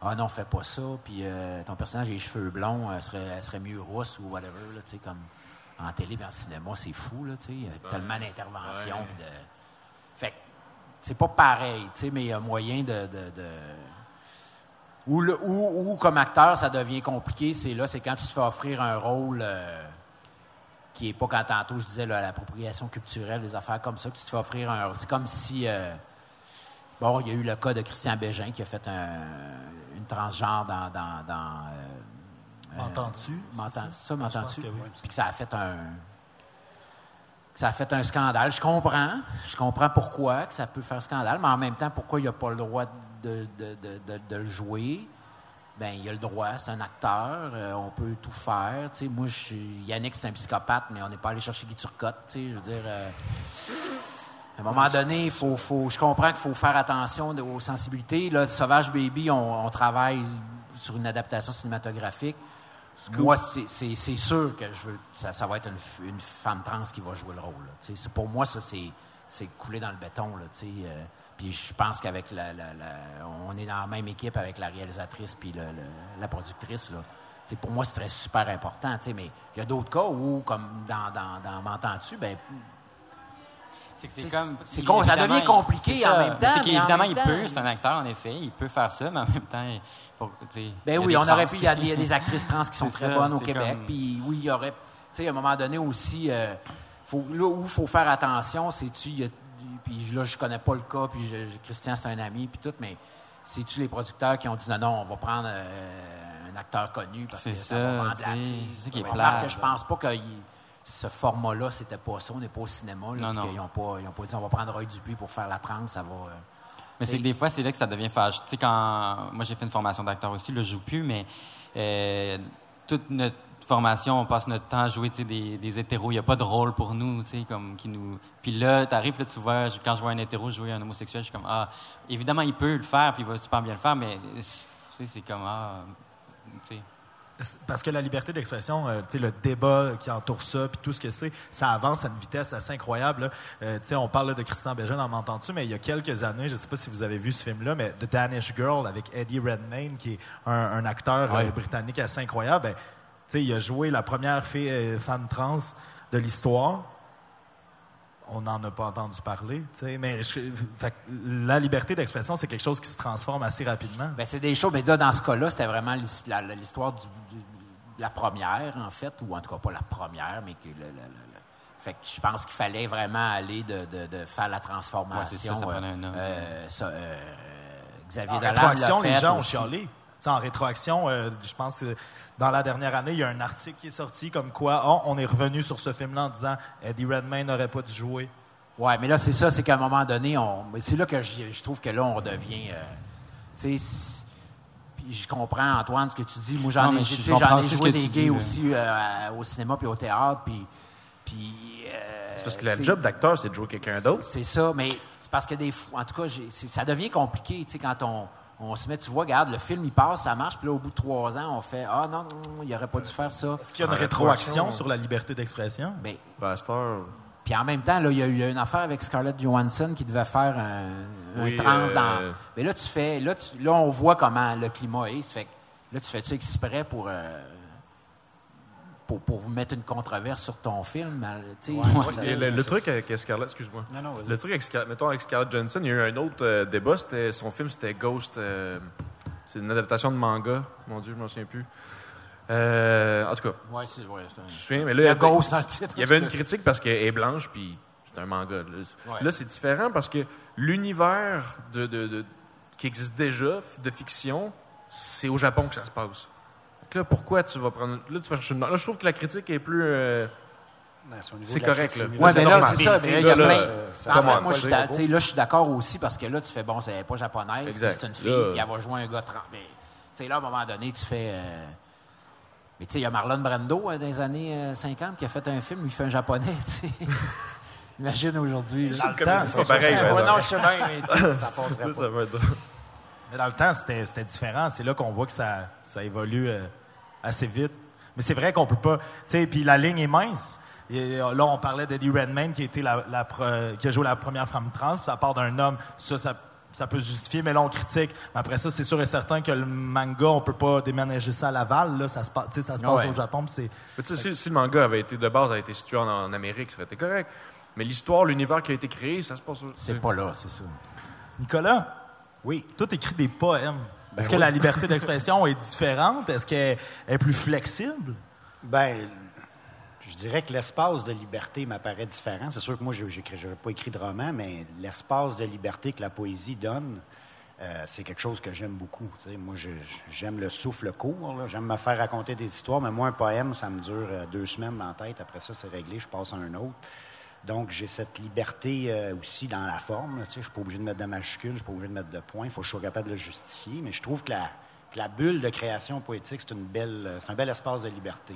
Ah non, fais pas ça, puis euh, ton personnage a les cheveux blonds, elle serait, serait mieux rousse ou whatever. Sais, comme en télé et en cinéma, c'est fou, là, tu sais. Il y a tellement d'interventions. De... Fait que c'est pas pareil, tu sais, mais il y a moyen de ou, comme acteur, ça devient compliqué, c'est là, c'est quand tu te fais offrir un rôle euh, qui n'est pas quand tantôt je disais l'appropriation culturelle, des affaires comme ça, que tu te fais offrir un rôle. C'est comme si. Euh, bon, il y a eu le cas de Christian Bégin qui a fait une transgenre dans. dans, dans euh, M'entends-tu? ça, m'entends-tu? Puis que ça a fait un. Ça a fait un scandale. Je comprends. Je comprends pourquoi que ça peut faire scandale, mais en même temps, pourquoi il n'y a pas le droit de de, de, le jouer, ben il a le droit, c'est un acteur, euh, on peut tout faire. sais moi, je, Yannick, c'est un psychopathe, mais on n'est pas allé chercher Guy Turcotte. Je veux dire, euh, à un moment donné, faut, faut, je comprends qu'il faut faire attention aux sensibilités. Là, Sauvage Baby, on, on, sur une adaptation cinématographique. Moi, c'est sûr que je veux, ça, ça va être une, une, femme trans qui va jouer le rôle. pour moi, ça, c'est coulé dans le béton. Là, euh, puis je pense qu'avec la, On est dans la même équipe avec la réalisatrice puis la productrice. Là. pour moi, c'est super important. Mais il y a d'autres cas où, comme dans, dans, dans M'entends-tu, ben c'est que c'est comme. C'est ça devient compliqué en même temps. C'est qu'évidemment, il peut, c'est un acteur, en effet, il peut faire ça, mais en même temps. Ben oui, on aurait pu. Il y, a des, actrices trans qui sont très bonnes au Québec. Puis oui, il y aurait. Tu sais, à un moment donné aussi, euh, faut, là où il faut faire attention, c'est tu puis là, je connais pas le cas, puis Christian, c'est un ami, puis tout, mais c'est-tu les producteurs qui ont dit non, non, on va prendre euh, un acteur connu parce que ça, va vendre la C'est qui est plat. Je pense pas que ce format-là, c'était pas ça. On n'est pas au cinéma. Là, non, Ils n'ont pas, pas, dit on va prendre Roy Dupuis pour faire la trans, ça va. Euh, mais c'est que des fois, c'est là que ça devient fâche. Tu sais, quand. Moi, j'ai fait une formation d'acteur aussi, là, je joue plus, mais euh, toute notre formation, on passe notre temps à jouer des, des hétéros. Il n'y a pas de rôle pour nous, comme qui nous. Puis là, tu arrives, là, tu vois, quand je vois un hétéro jouer un homosexuel, je suis comme ah, évidemment, il peut le faire, puis il va super bien le faire, mais c'est comme ah, tu sais. Parce que la liberté d'expression, euh, le débat qui entoure ça, puis tout ce que c'est, ça avance à une vitesse assez incroyable. Euh, on parle de Christian Bégin, en m'entends-tu, mais il y a quelques années, je ne sais pas si vous avez vu ce film-là, mais The Danish Girl avec Eddie Redmayne, qui est un, acteur euh, britannique assez incroyable. Ben, il a joué la première euh, femme trans de l'histoire. On n'en a pas entendu parler. Mais la liberté d'expression, c'est quelque chose qui se transforme assez rapidement. Ben, c'est des choses. Mais là, dans ce cas-là, c'était vraiment l'histoire de la première, en fait, ou en tout cas pas la première, mais que fait que je pense qu'il fallait vraiment aller de, faire la transformation. ça, euh, euh, Xavier en les gens ont chialé en rétroaction, euh, je pense que dans la dernière année, il y a un article qui est sorti comme quoi oh, on est revenu sur ce film-là en disant Eddie Redmayne n'aurait pas dû jouer. Oui, mais là, c'est ça, c'est qu'à un moment donné, c'est là que je, trouve que là, on redevient. Euh, tu sais, je comprends, Antoine, ce que tu dis. Moi, j'en ai, joué des gays aussi euh, au cinéma puis au théâtre. Puis, puis, c'est parce que le job d'acteur, c'est de jouer quelqu'un d'autre. C'est ça, mais c'est parce que des En tout cas, ça devient compliqué, tu sais, quand on on se met, tu vois, regarde, le film, il passe, ça marche, puis là, au bout de trois ans, on fait Ah non, non, il aurait pas dû faire ça. Est-ce qu'il y a une rétroaction sur la liberté d'expression? Bien. Pasteur. Puis en même temps, là, il y, a eu une affaire avec Scarlett Johansson qui devait faire un, trans dans. Euh, Mais là, tu fais. Là, là, on voit comment le climat est. fait là, tu fais-tu exprès pour. Euh, pour, vous mettre une controverse sur ton film. le, truc avec Scarlett, excuse-moi. le truc avec, mettons, avec Scarlett Johansson, il y a eu un autre euh, débat. C'était, son film, c'était Ghost. Euh, c'est une adaptation de manga. Mon Dieu, je ne m'en souviens plus. Euh, en tout cas. Ouais, c'est ouais, Je mais là, il y, Ghost il y avait une critique parce qu'elle est blanche, puis c'est un manga. Là, c'est différent parce que l'univers de, qui existe déjà, de fiction, c'est au Japon que ça se passe. Là, pourquoi tu vas prendre. Là, tu vas chercher une. Là, je trouve que la critique est plus. euh, Ben, c'est correct, là. Ouais, mais la là, normalité. c'est ça. mais là, il y a Là, plein- là, En fait, moi, je suis là, d'accord aussi parce que là, tu fais, bon, c'est pas japonaise, c'est une fille, Là- puis elle va jouer un gars trans. Mais, tu sais, là, à un moment donné, tu fais. euh, Mais tu sais, il y a Marlon Brando euh, dans les années euh, 50 qui a fait un film, il fait un japonais, tu sais. Imagine aujourd'hui. là. Dans le temps, c'est pas pareil, non, je sais bien, mais Ça passerait là, pas. Mais dans le temps, c'était c'était différent. C'est là qu'on voit que ça, ça évolue euh, assez vite. Mais c'est vrai qu'on peut pas. Tu sais, puis la ligne est mince. Et, euh, là, on parlait d'Eddie Redmayne qui la, la pre- qui a joué la première femme trans, puis ça part d'un homme. Ça, ça, ça peut se justifier, mais là, on critique. Mais après ça, c'est sûr et certain que le manga, on peut pas déménager ça à Laval. Là, ça se, passe- tu sais, ça se passe Ouais. au Japon, c'est. Si, si le manga avait été de base avait été situé en, en Amérique, ça aurait été correct. Mais l'histoire, l'univers qui a été créé, ça se passe. au- c'est pas là, c'est ça. Nicolas, Oui. toi, écris des poèmes. Est-ce que la liberté d'expression est différente? Est-ce qu'elle est plus flexible? Ben, je dirais que l'espace de liberté m'apparaît différent. C'est sûr que moi, je n'ai pas écrit de roman, mais l'espace de liberté que la poésie donne, euh, c'est quelque chose que j'aime beaucoup. Moi, j'aime le souffle court. J'aime me faire raconter des histoires, mais moi, un poème, ça me dure euh, deux semaines dans la tête. Après ça, c'est réglé, je passe à un autre. Donc, j'ai cette liberté euh, aussi dans la forme. Je ne suis pas obligé de mettre de majuscules, je ne suis pas obligé de mettre de points. Il faut que je sois capable de le justifier. Mais je trouve que la, bulle de création poétique, c'est une belle, c'est un bel espace de liberté.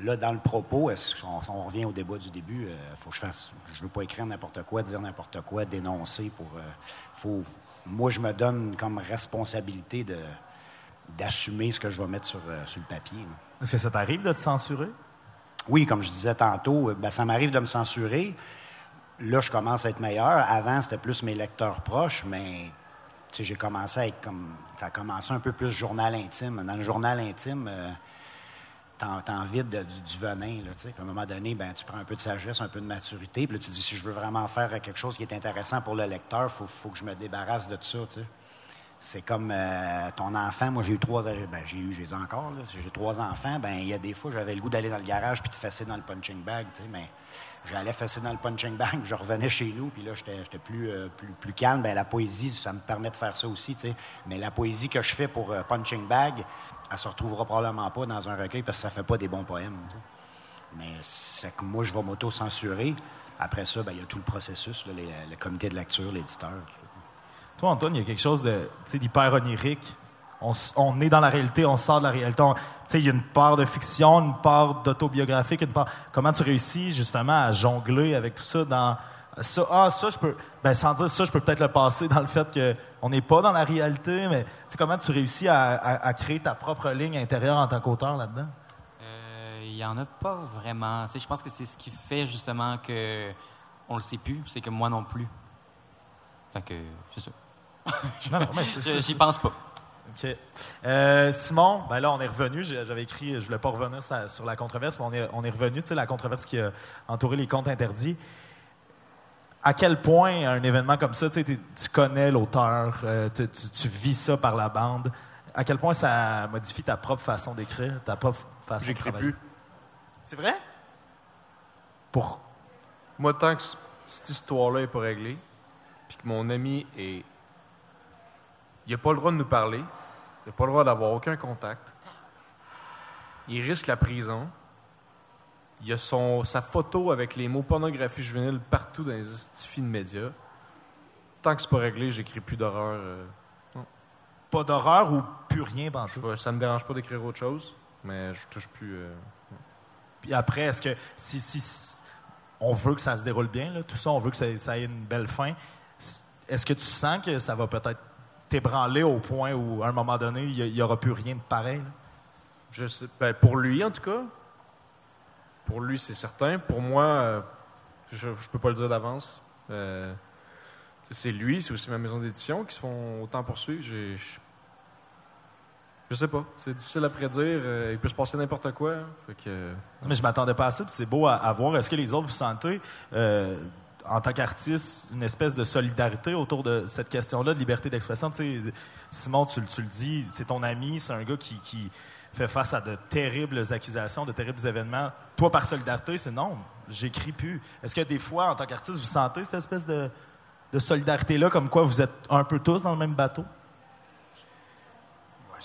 Là, dans le propos, est-ce on revient au débat du début, euh, faut que je fasse. Je veux pas écrire n'importe quoi, dire n'importe quoi, dénoncer pour. euh, faut, moi, je me donne comme responsabilité d'assumer ce que je vais mettre sur, le papier. Est-ce que ça t'arrive de te censurer? Oui, comme je disais tantôt, euh, ben, ça m'arrive de me censurer. Là, je commence à être meilleur. Avant, c'était plus mes lecteurs proches, mais j'ai commencé à être comme. Ça commencé un peu plus journal intime. Dans le journal intime, euh, t'en, vides de- du, venin. Là, à un moment donné, ben, tu prends un peu de sagesse, un peu de maturité. Puis là, tu dis, si je veux vraiment faire quelque chose qui est intéressant pour le lecteur, il faut, que je me débarrasse de ça. tu sais. C'est comme euh, ton enfant. Moi, j'ai eu trois. Ben, j'ai eu, j'ai encore. J'ai trois enfants. Ben, il y a des fois, j'avais le goût d'aller dans le garage puis de fesser dans le punching bag. tu sais, Mais j'allais fesser dans le punching bag, je revenais chez nous, puis là, j'étais, euh, plus, plus calme. Ben, la poésie, ça me permet de faire ça aussi. tu sais. Mais la poésie que je fais pour euh, punching bag, elle se retrouvera probablement pas dans un recueil parce que ça fait pas des bons poèmes. Mais c'est que moi, je vais m'auto-censurer. Après ça, ben, il y a tout le processus, le comité de lecture, l'éditeur. Toi, Antoine, il y a quelque chose d'hyper onirique. On, est dans la réalité, on sort de la réalité. Il y a une part de fiction, une part d'autobiographique, une part. Comment tu réussis justement à jongler avec tout ça dans ça? Ah, ça, je peux. Ben, sans dire ça, je peux peut-être le passer dans le fait que on n'est pas dans la réalité, mais comment tu réussis à, créer ta propre ligne intérieure en tant qu'auteur là-dedans? Euh, Il n'y en a pas vraiment. Je pense que c'est ce qui fait justement que on le sait plus, c'est que moi non plus. Fait que c'est ça. Non, non, mais c'est- J'y pense pas. OK. Euh, Simon, ben là, on est revenu. J'avais écrit, je voulais pas revenir sur la controverse, mais on est, on est revenu, tu sais, la controverse qui a entouré les comptes interdits. À quel point un événement comme ça, tu sais, t'es- tu connais l'auteur, euh, tu, tu- tu vis ça par la bande, à quel point ça modifie ta propre façon d'écrire, ta propre façon de J'écris travailler? plus. C'est vrai? Pour... Moi, tant que cette histoire-là n'est pas réglée, puis que mon ami est. Il n'a pas le droit de nous parler, il n'a pas le droit d'avoir aucun contact, il risque la prison, il a son, sa photo avec les mots pornographie juvénile partout dans les estifis de médias. Tant que c'est pas réglé, j'écris plus d'horreur. euh, Pas d'horreur ou plus rien, je Bantou? sais pas, ça me dérange pas d'écrire autre chose, mais je touche plus. euh, Puis après, est-ce que si, si- si on veut que ça se déroule bien, là, tout ça, on veut que ça, ça ait une belle fin, s- est-ce que tu sens que ça va peut-être t'ébranler au point où, à un moment donné, il n'y aura plus rien de pareil? là? Je sais, ben, pour lui, en tout cas. Pour lui, c'est certain. Pour moi, euh, je ne peux pas le dire d'avance. Euh, c'est lui, c'est aussi ma maison d'édition qui se font autant poursuivre. Je je sais pas. C'est difficile à prédire. Euh, il peut se passer n'importe quoi. Fait que, euh, Mais je m'attendais pas à ça, c'est beau à, à voir. Est-ce que les autres, vous sentez, euh, en tant qu'artiste, une espèce de solidarité autour de cette question-là de liberté d'expression? Tu sais, Simon, tu, le- tu le dis, c'est ton ami, c'est un gars qui, qui fait face à de terribles accusations, de terribles événements. Toi, par solidarité, c'est non, j'écris plus. Est-ce que des fois, en tant qu'artiste, vous sentez cette espèce de, de solidarité-là, comme quoi vous êtes un peu tous dans le même bateau? Ouais,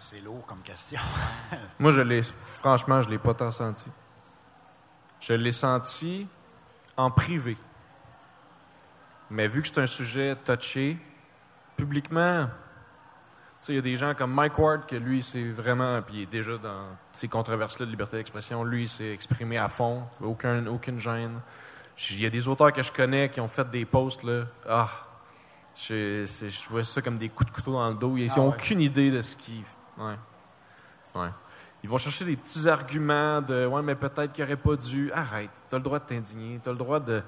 c'est lourd comme question. Moi, je l'ai, franchement, je l'ai pas tant senti. Je l'ai senti en privé. Mais vu que c'est un sujet touché, publiquement, il y a des gens comme Mike Ward, que lui, c'est vraiment, puis il est déjà dans ces controverses-là de liberté d'expression, lui, il s'est exprimé à fond, aucun, aucune gêne. Il y a des auteurs que je connais qui ont fait des posts, là. Ah! Je, je vois ça comme des coups de couteau dans le dos. Ils n'ont ah aucune idée de ce qu'ils. Ouais. Ouais. Ils vont chercher des petits arguments de Ouais, mais peut-être qu'il n'aurait pas dû. Arrête, tu as le droit de t'indigner, tu as le droit de.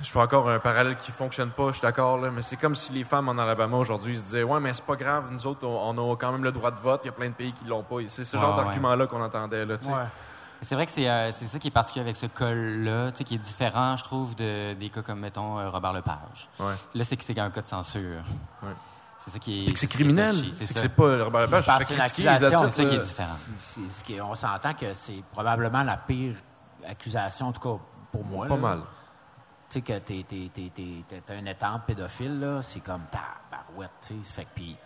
Je fais encore un parallèle qui fonctionne pas, je suis d'accord, mais c'est comme si les femmes en Alabama aujourd'hui se disaient Ouais, mais c'est pas grave, nous autres, on, a quand même le droit de vote, il y a plein de pays qui l'ont pas. C'est ce genre d'argument-là qu'on entendait. Là, C'est vrai que euh, c'est ça qui est particulier avec ce col-là, qui est différent, je trouve, de, des cas comme, mettons, euh, Robert Lepage. Là, c'est que c'est un cas de censure. C'est ça qui est. c'est criminel. C'est que c'est pas Robert Lepage. C'est une accusation. C'est ça qui est différent. on s'entend que c'est probablement la pire accusation, en tout cas pour moi. Pas mal tu sais, que t'es, un étang pédophile, là, c'est comme tabarouette, tu sais. Fait que, puis,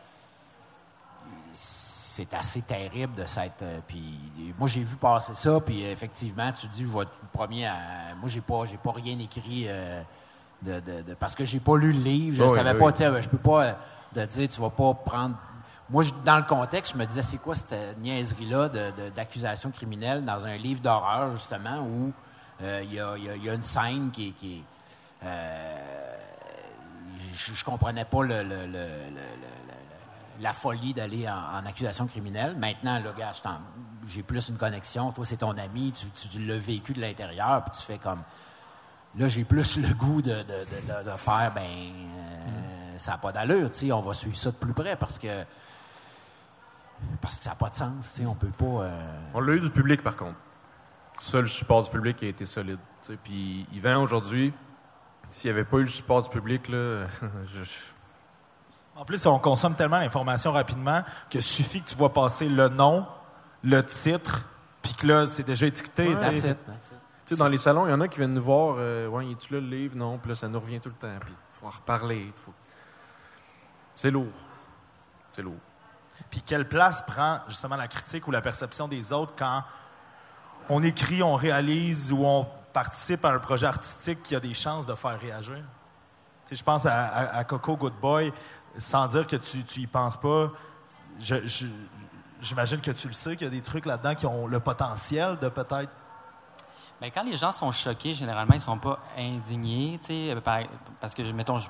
c'est assez terrible de s'être. Euh, puis, moi, j'ai vu passer ça, puis effectivement, tu dis, je vais être le premier à. Moi, j'ai pas, j'ai pas rien écrit euh, de, de, parce que j'ai pas lu le livre, je ne savais pas, tu sais, je peux pas de dire, tu vas pas prendre. Moi, dans le contexte, je me disais, c'est quoi cette niaiserie-là d'accusation criminelle dans un livre d'horreur, justement, où il y, a, y, a, une scène qui, qui, euh, je, ne comprenais pas la folie d'aller en, accusation criminelle. Maintenant, le gars, j'ai plus une connexion. Toi, c'est ton ami, tu, l'as vécu de l'intérieur, puis tu fais comme. Là, j'ai plus le goût de, faire, ben, euh, ça n'a pas d'allure, on va suivre ça de plus près parce que. Parce que ça n'a pas de sens, on peut pas. Euh, On l'a eu du public, par contre. Seul support du public qui a été solide. Puis il vient aujourd'hui, s'il n'y avait pas eu le support du public, là, En plus, on consomme tellement l'information rapidement que suffit que tu vois passer le nom, le titre, puis que là, c'est déjà étiqueté. dans les salons, il y en a qui viennent nous voir. Euh, ouais, est tu là le livre? Non. Puis là, ça nous revient tout le temps. Puis il faut en reparler. Faut... C'est lourd. C'est lourd. Puis quelle place prend justement la critique ou la perception des autres quand on écrit, on réalise ou on participe à un projet artistique qui a des chances de faire réagir? Tu je pense à, Coco Good Boy, sans dire que tu, tu y penses pas. j'imagine que tu le sais, qu'il y a des trucs là-dedans qui ont le potentiel de peut-être mais quand les gens sont choqués, généralement, ils sont pas indignés, parce que, mettons, je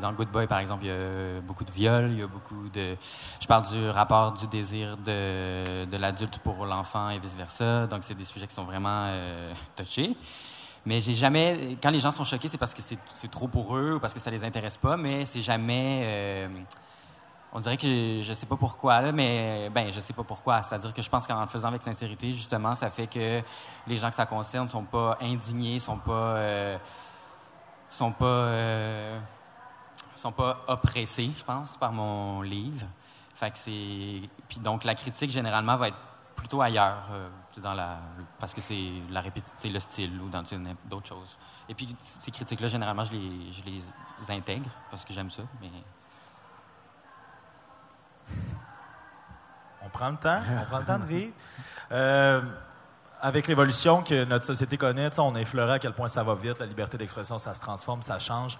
dans Good Boy, par exemple, il y a beaucoup de viols, il y a beaucoup de... Je parle du rapport du désir de, de l'adulte pour l'enfant et vice-versa, donc c'est des sujets qui sont vraiment euh, touchés. Mais j'ai jamais... Quand les gens sont choqués, c'est parce que c'est trop pour eux ou parce que ça les intéresse pas, mais c'est jamais... Euh, on dirait que je, ne sais pas pourquoi, là, mais ben je sais pas pourquoi. C'est-à-dire que je pense qu'en le faisant avec sincérité, justement, ça fait que les gens que ça concerne sont pas indignés, sont pas euh, sont pas euh, sont pas oppressés, je pense, par mon livre. Fait c'est puis donc la critique généralement va être plutôt ailleurs euh, dans la parce que c'est la le style ou dans d'autres choses. Et puis ces critiques là généralement je les je les intègre parce que j'aime ça, on prend le temps, on prend le temps de vivre. Euh, avec l'évolution que notre société connaît, on a effleuré à quel point ça va vite, la liberté d'expression, ça se transforme, ça change.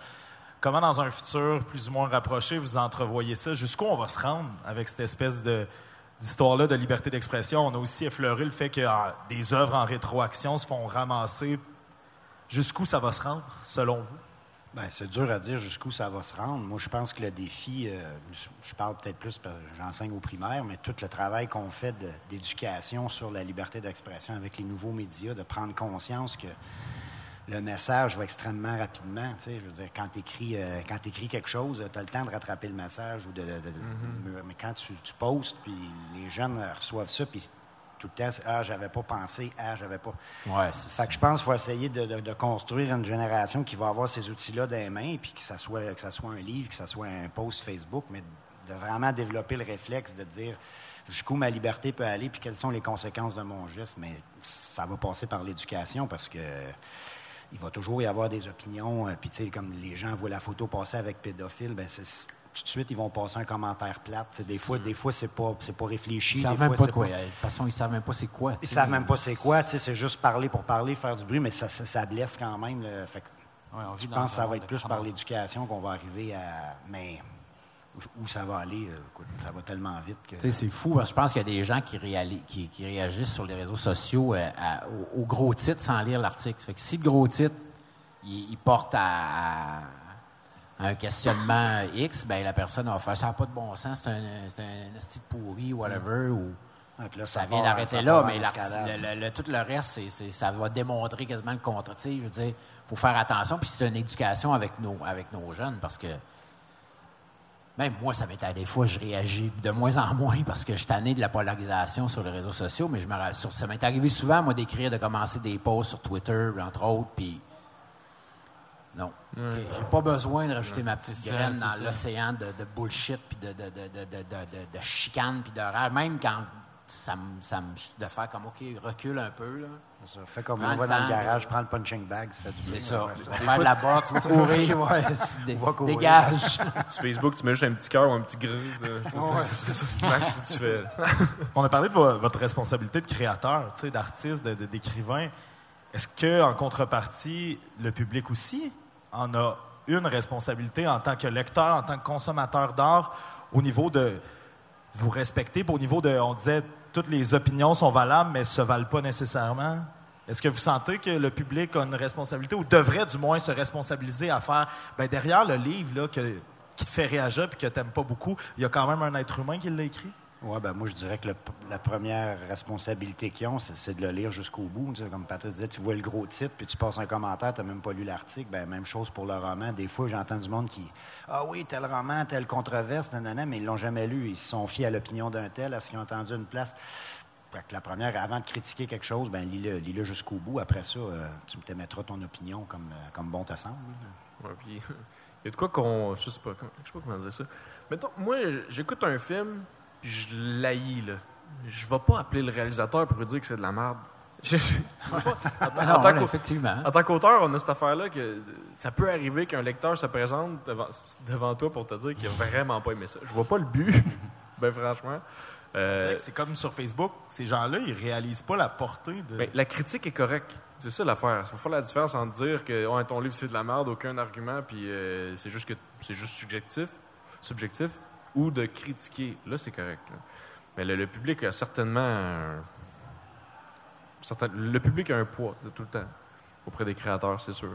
Comment, dans un futur plus ou moins rapproché, vous entrevoyez ça? Jusqu'où on va se rendre avec cette espèce d'histoire-là de liberté d'expression? On a aussi effleuré le fait que ah, des œuvres en rétroaction se font ramasser. Jusqu'où ça va se rendre, selon vous? Bien, c'est dur à dire jusqu'où ça va se rendre. Moi, je pense que le défi, euh, je parle peut-être plus parce que j'enseigne au primaire, mais tout le travail qu'on fait d'éducation sur la liberté d'expression avec les nouveaux médias, de prendre conscience que le message va extrêmement rapidement. Tu sais, je veux dire, quand tu écris, euh, quelque chose, tu as le temps de rattraper le message. ou de, mm-hmm. Mais quand tu, tu postes, puis les jeunes reçoivent ça, puis tout le temps, ah, j'avais pas pensé, ah, j'avais pas. Ouais, fait que je pense qu'il faut essayer de, construire une génération qui va avoir ces outils-là dans les mains, puis que ça soit que ça soit un livre, que ça soit un post Facebook, mais de vraiment développer le réflexe de dire jusqu'où ma liberté peut aller, puis quelles sont les conséquences de mon geste. Mais ça va passer par l'éducation parce que il va toujours y avoir des opinions. Euh, puis, tu sais, comme les gens voient la photo passer avec pédophile, ben c'est tout de suite, ils vont passer un commentaire plate. des fois, des fois c'est pas, pas réfléchi. Ils savent même pas quoi. De toute façon, ils savent même pas c'est quoi. Ils savent même pas c'est quoi. C'est juste parler pour parler, faire du bruit, mais ça, ça, blesse quand même. Fait je pense que ça va être plus par l'éducation qu'on va arriver à. Mais où ça va aller, euh, ça va tellement vite que. c'est fou, parce que je pense qu'il y a des gens qui, qui, réagissent sur les réseaux sociaux euh, au, gros titre sans lire l'article. Fait que si le gros titre, il, porte à, un questionnement X, ben la personne va faire ça n'a pas de bon sens, c'est un, un style pourri, whatever, ou ça, vient d'arrêter là, mais le, tout le reste, ça va démontrer quasiment le contraire. Je veux dire, il faut faire attention, puis c'est une éducation avec nos, avec nos jeunes, parce que même moi, ça m'est à des fois, je réagis de moins en moins parce que je suis tanné de la polarisation sur les réseaux sociaux, mais je me, ça m'est arrivé souvent, moi, d'écrire, de commencer des posts sur Twitter, entre autres, puis non. J'ai pas besoin de rajouter ma petite graine dans l'océan de, bullshit, puis de, de, de, chicane, puis d'horreur. Même quand ça me, ça me, de faire comme, OK, recule un peu. Là. Ça. Fais comme on va dans le garage, prends le punching bag, ça fait du bien. C'est ça. Tu vas faire de la boxe, tu vas courir, ouais, dégage. Sur Facebook, tu mets juste un petit cœur ou un petit gris. c'est ce que tu fais. On a parlé de votre responsabilité de créateur, d'artiste, d'écrivain. Est-ce que, en contrepartie, le public aussi en a une responsabilité en tant que lecteur, en tant que consommateur d'art, au niveau de vous respecter, au niveau de, on disait, toutes les opinions sont valables, mais ne se valent pas nécessairement. Est-ce que vous sentez que le public a une responsabilité ou devrait du moins se responsabiliser à faire, ben derrière le livre là, qui te fait réagir et que tu n'aimes pas beaucoup, il y a quand même un être humain qui l'a écrit? Oui, ben moi, je dirais que la première responsabilité qu'ils ont, c'est de le lire jusqu'au bout. comme Patrice disait, tu vois le gros titre, puis tu passes un commentaire, tu n'as même pas lu l'article. Ben, même chose pour le roman. Des fois, j'entends du monde qui Ah oui, tel roman, telle controverse, nanana, mais ils l'ont jamais lu. Ils se sont fiés à l'opinion d'un tel, à ce qu'ils ont entendu une place. La première, avant de critiquer quelque chose, ben lis-le lis jusqu'au bout. Après ça, euh, tu tu t'émettras ton opinion comme, euh, comme bon te semble. Oui, puis il y a de quoi qu'on. Je sais pas, je sais pas comment dire ça. Mettons, moi, j'écoute un film je l'haïs, là. Je vais pas appeler le réalisateur pour lui dire que c'est de la merde. en, tant qu'auteur, on a cette affaire-là que ça peut arriver qu'un lecteur se présente devant, toi pour te dire qu'il a vraiment pas aimé ça. Je vois pas le but, ben franchement. Euh, c'est comme sur Facebook, ces gens-là, ils réalisent pas la portée de. Ben, la critique est correcte. C'est ça l'affaire. Il faut faire la différence entre dire que oh, ton livre c'est de la merde, aucun argument, puis euh, c'est juste que c'est juste subjectif, subjectif, ou de critiquer. Là, c'est correct. Mais le, public a certainement. le public a un poids tout le temps auprès des créateurs, c'est sûr.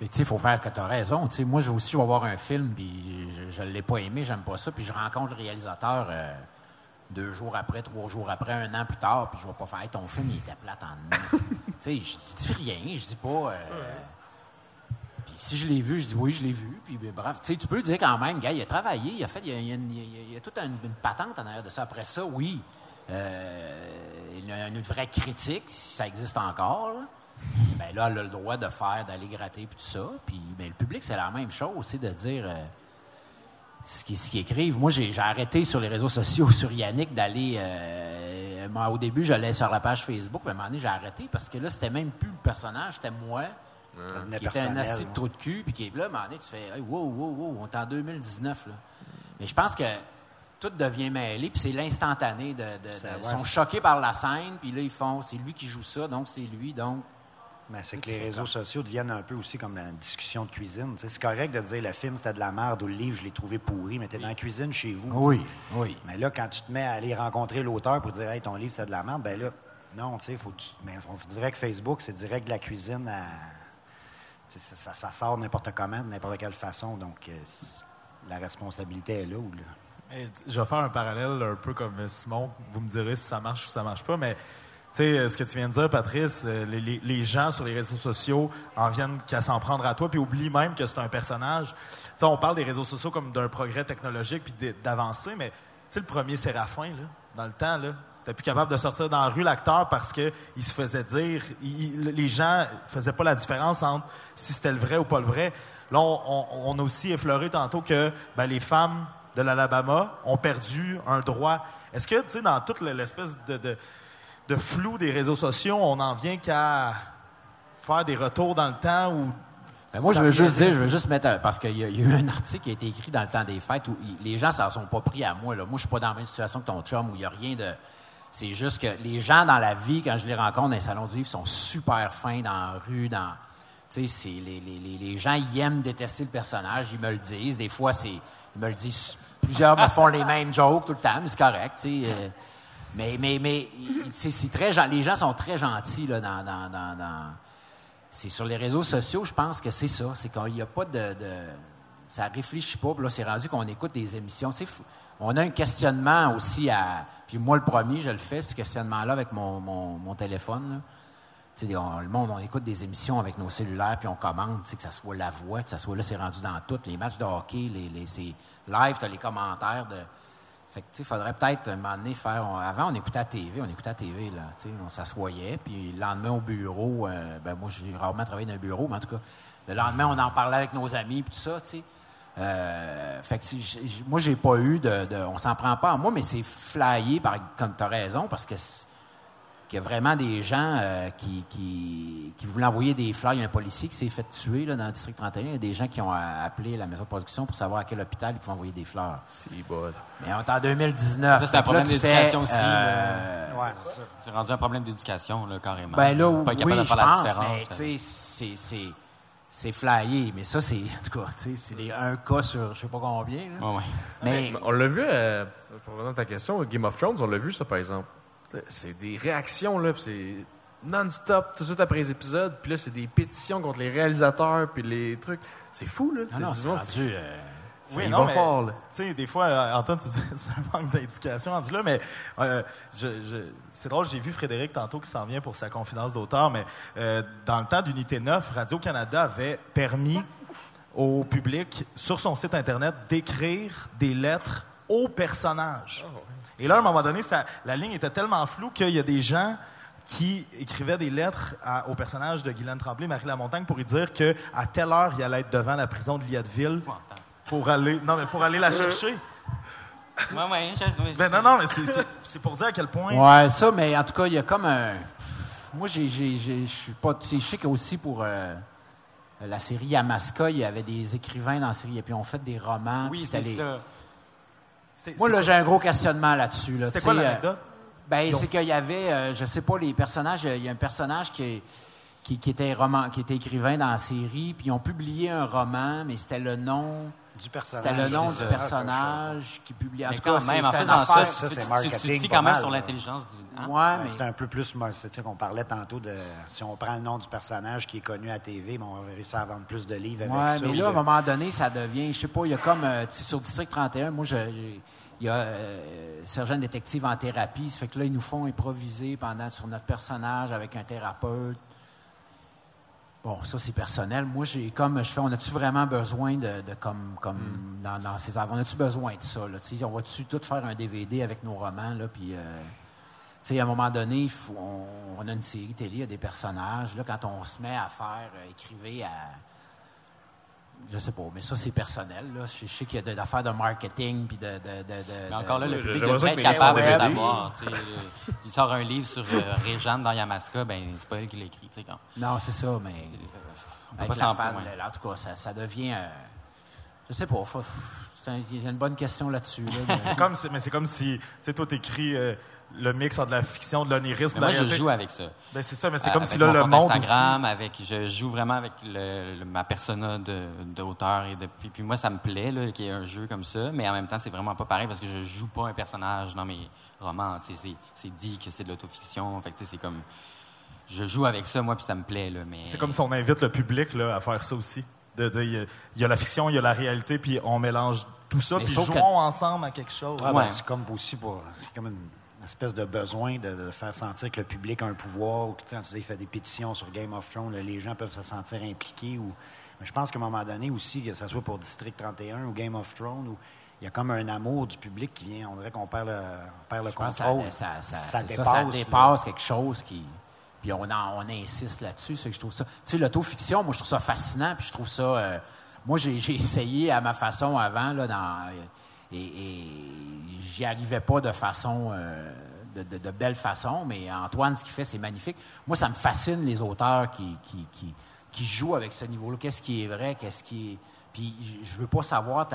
Mais tu sais, il faut faire que tu as raison. moi, aussi, je vais voir un film, puis je ne l'ai pas aimé, j'aime pas ça, puis je rencontre le réalisateur euh, deux jours après, trois jours après, un an plus tard, puis je vais pas faire ton film, il était plate en tu sais, je dis rien, je dis pas. Euh, si je l'ai vu, je dis oui, je l'ai vu. Puis ben, tu peux dire quand même, gars, il a travaillé, il a fait, il y a, toute une, patente en arrière de ça. Après ça, oui, euh, il y a une vraie critique, si ça existe encore. Là. Ben là, elle a le droit de faire, d'aller gratter, puis tout ça. Puis ben, le public, c'est la même chose, c'est de dire euh, ce qu'ils écrivent. Moi, j'ai arrêté sur les réseaux sociaux, sur Yannick, d'aller. Euh, au début, j'allais sur la page Facebook, mais à un moment donné, j'ai arrêté parce que là, c'était même plus le personnage, c'était moi qui était un asti de trou de cul, puis qui est là, à un moment donné, tu fais wow, wow, wow, on est en 2019. Là. Mais je pense que tout devient mêlé, puis c'est l'instantané. De, ils sont choqués par la scène, puis là, ils font c'est lui qui joue ça, donc c'est lui, donc. Mais c'est que les réseaux sociaux deviennent un peu aussi comme la discussion de cuisine. C'est correct de dire le film c'était de la merde ou le livre je l'ai trouvé pourri, mais tu es dans la cuisine chez vous. Oui, oui. Mais là, quand tu te mets à aller rencontrer l'auteur pour dire hey, ton livre c'est de la merde, ben là, non, tu sais, faut. Mais on dirait que Facebook, c'est direct de la cuisine à ça, sort n'importe comment, de n'importe quelle façon. Donc, euh, la responsabilité est là. Là. je vais faire un parallèle un peu comme Simon. Vous me direz si ça marche ou ça marche pas, mais tu sais, euh, ce que tu viens de dire, Patrice, euh, les, gens sur les réseaux sociaux en viennent qu'à s'en prendre à toi, puis oublient même que c'est un personnage. Tu sais, on parle des réseaux sociaux comme d'un progrès technologique puis d'avancer, mais le premier Séraphin, là, dans le temps, là, n'était plus capable de sortir dans la rue l'acteur parce qu'il se faisait dire, les gens faisaient pas la différence entre si c'était le vrai ou pas le vrai. Là, on, a aussi effleuré tantôt que ben, les femmes de l'Alabama ont perdu un droit. Est-ce que, tu sais, dans toute l'espèce de, de, flou des réseaux sociaux, on en vient qu'à faire des retours dans le temps ou Ben, moi, je veux juste dire, je veux juste mettre, parce qu'il y, a eu un article qui a été écrit dans le temps des fêtes où les gens ne sont pas pris à moi. Là. Moi, je suis pas dans la même situation que ton chum où il n'y a rien de. C'est juste que les gens dans la vie, quand je les rencontre dans les salons du livre, sont super fins dans la rue, dans. Tu sais, les, les, les, gens, ils aiment détester le personnage, ils me le disent. Des fois, c'est, ils me le disent. Plusieurs me font les mêmes jokes tout le temps, mais c'est correct, tu sais. Euh. mais, mais, mais c'est, très, les gens sont très gentils là, dans, dans, dans c'est sur les réseaux sociaux, je pense que c'est ça. C'est qu'il n'y a pas de, de, Ça réfléchit pas. Là, c'est rendu qu'on écoute des émissions. C'est On a un questionnement aussi à. Puis moi, le premier, je le fais, ce questionnement-là, avec mon, mon, téléphone. Tu sais, le monde, on écoute des émissions avec nos cellulaires, puis on commande, tu sais, que ça soit la voix, que ça soit là, c'est rendu dans toutes. Les matchs de hockey, les, les, live, tu les commentaires de fait que, il faudrait peut-être un faire. avant, on écoutait la TV, on écoutait la TV, là. On s'assoyait, puis le lendemain au bureau, euh, ben moi, j'ai rarement travaillé dans un bureau, mais en tout cas, le lendemain, on en parlait avec nos amis, puis tout ça, tu sais. Euh, fait que moi, j'ai pas eu de, de on s'en prend pas à moi, mais c'est flyé, par, comme tu as raison, parce que qu'il y a vraiment des gens euh, qui, qui, qui, voulaient envoyer des fleurs. Il y a un policier qui s'est fait tuer là, dans le district 31. Il y a des gens qui ont appelé la maison de production pour savoir à quel hôpital ils pouvaient envoyer des fleurs. C'est bon. Mais on est en 2019. Ça, c'est un problème d'éducation aussi. Euh, ouais, c'est rendu un problème d'éducation, là, carrément. Ben là, pas oui, de faire je pense, mais tu sais, c'est flyé, mais ça, c'est, en tout cas, c'est un cas sur je sais pas combien. Ouais, ouais. Mais, on l'a vu, euh, pour revenir à ta question, Game of Thrones, on l'a vu, ça, par exemple. C'est des réactions, là, c'est non-stop, tout de suite après les épisodes. Puis là, c'est des pétitions contre les réalisateurs, puis les trucs. C'est fou, là. Ah non, c'est rendu... Euh... Oui, non, mais, Tu sais, des fois, euh, Antoine, tu dis c'est un manque d'éducation rendu là, mais euh, je, c'est drôle, j'ai vu Frédéric tantôt qui s'en vient pour sa confidence d'auteur, mais euh, dans le temps d'Unité 9, Radio-Canada avait permis au public, sur son site Internet, d'écrire des lettres aux personnages. Oh. Et là, à un moment donné, ça, la ligne était tellement floue qu'il y a des gens qui écrivaient des lettres au personnage de Guylaine Tremblay, Marie Lamontagne, pour lui dire qu'à telle heure, il allait être devant la prison de Lietteville pour aller, non, mais pour aller la chercher. Oui, oui, ben, non, non, mais c'est pour dire à quel point. Ouais, ça, mais en tout cas, il y a comme un. Moi, je suis pas. Je sais qu'aussi pour euh, la série Yamaska, il y avait des écrivains dans la série, et puis on fait des romans. Oui, c'est ça. Moi, là, j'ai un gros questionnement là-dessus. Là, C'était quoi l'anecdote? Ben, c'est qu'il y avait, euh, je sais pas, les personnages. Il y a un personnage qui, qui, était roman, qui était écrivain dans la série, puis ils ont publié un roman, mais c'était le nom du personnage. C'était le nom du personnage qui publiait. En tout cas, même, en faisant ça, ça c'est marketing. Tu, quand même sur l'intelligence du. Hein? Ouais, mais... C'est un peu plus. C'est qu'on parlait tantôt de. Si on prend le nom du personnage qui est connu à TV, on va réussir à vendre plus de livres avec ouais, mais là, à un moment donné, ça devient. Je sais pas, il y a comme. Euh, sur District 31, moi, je il y a euh, sergent détective en thérapie. Ça fait que là, ils nous font improviser pendant sur notre personnage avec un thérapeute. Bon, ça, c'est personnel. Moi, j'ai comme je fais, on a-tu vraiment besoin de, comme, comme hmm. dans, dans, ces On a-tu besoin de ça? Là, on va-tu tout faire un DVD avec nos romans? Là, puis, euh, à un moment donné, on, a une série télé, il y a des personnages. Là, quand on se met à faire, euh, écriver à je sais pas, mais ça, c'est personnel. Là. Je, sais qu'il y a des affaires de marketing. Puis de, de, de, mais encore là, le public devrait être capable de savoir. Il sort un livre sur euh, Réjeanne dans Yamaska, ben c'est pas elle qui l'a écrit. Quand... Non, c'est ça, mais. On peut pas fan, en tout cas, ça, ça devient. Euh, je sais pas. Il y a une bonne question là-dessus. c'est comme, mais c'est comme si, tu sais, toi, t'écris. Euh, le mix entre la fiction, de l'onirisme. Moi, je joue avec ça. Ben, c'est ça, mais c'est comme si là, le monde Instagram, avec, je joue vraiment avec le, ma persona d'auteur. et de, puis, moi, ça me plaît qu'il y ait un jeu comme ça, mais en même temps, c'est vraiment pas pareil parce que je joue pas un personnage dans mes romans. C'est dit que c'est de l'autofiction. Fait c'est comme... Je joue avec ça, moi, puis ça me plaît. mais... C'est comme si on invite le public là, à faire ça aussi. Il y, a la fiction, il y a la réalité, puis on mélange tout ça, puis jouons ensemble à quelque chose. Ah, ben, c'est comme aussi pour... comme une espèce de besoin de, faire sentir que le public a un pouvoir. Ou, tu sais, il fait des pétitions sur Game of Thrones, les gens peuvent se sentir impliqués. Ou, mais je pense qu'à un moment donné aussi, que ce soit pour District 31 ou Game of Thrones, où il y a comme un amour du public qui vient. On dirait qu'on perd le, perd le contrôle. Ça, ça, dépasse, quelque chose qui. Puis on, on insiste là-dessus. C'est que je trouve ça. Tu sais, l'autofiction, moi, je trouve ça fascinant. Puis je trouve ça. Euh, moi, j'ai essayé à ma façon avant, là, dans et, j'y arrivais pas de façon, euh, de, de, belle façon, mais Antoine, ce qu'il fait, c'est magnifique. Moi, ça me fascine les auteurs qui, qui, qui joue avec ce niveau-là. Qu'est-ce qui est vrai, qu'est-ce qui est. Puis je veux pas savoir.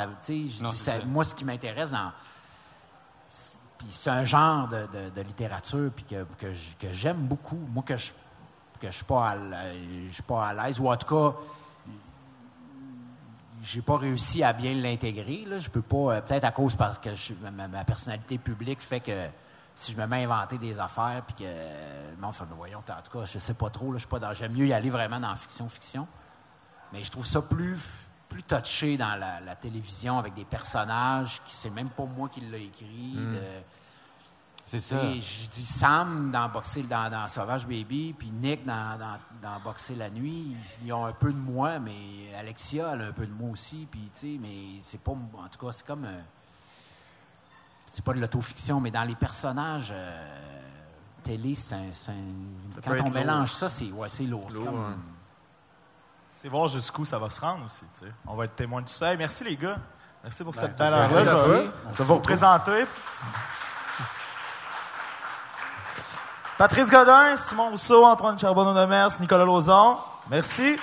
moi, ce qui m'intéresse dans. Puis c'est un genre de, littérature puis que, que j'aime beaucoup. Moi, que je que je suis pas je suis pas à l'aise ou en tout cas j'ai pas réussi à bien l'intégrer. Je peux pas, euh, peut-être à cause parce que ma, personnalité publique fait que si je me mets à inventer des affaires, puis que, non, enfin, voyons, en tout cas, je sais pas trop, là, je suis pas dans, j'aime mieux y aller vraiment dans fiction-fiction. Mais je trouve ça plus, plus touché dans la, télévision avec des personnages qui c'est même pas moi qui l'ai écrit. Mm. C'est ça. Je dis Sam dans Boxer dans, dans Sauvage Baby, puis Nick dans, dans, Boxer la nuit. Ils, ont un peu de moi, mais Alexia, elle a un peu de moi aussi. Puis, tu sais, mais c'est pas. En tout cas, c'est comme. Euh, c'est pas de l'autofiction, mais dans les personnages euh, télé, c'est un, Quand on mélange ça, c'est ouais, lourd. C'est voir jusqu'où ça va se rendre aussi. Tu sais. On va être témoin de tout ça. merci les gars. Merci pour ben, cette belle heure Je vais vous présenter. Patrice Godin, Simon Rousseau, Antoine Charbonneau de Mers, Nicolas Lauzon. Merci.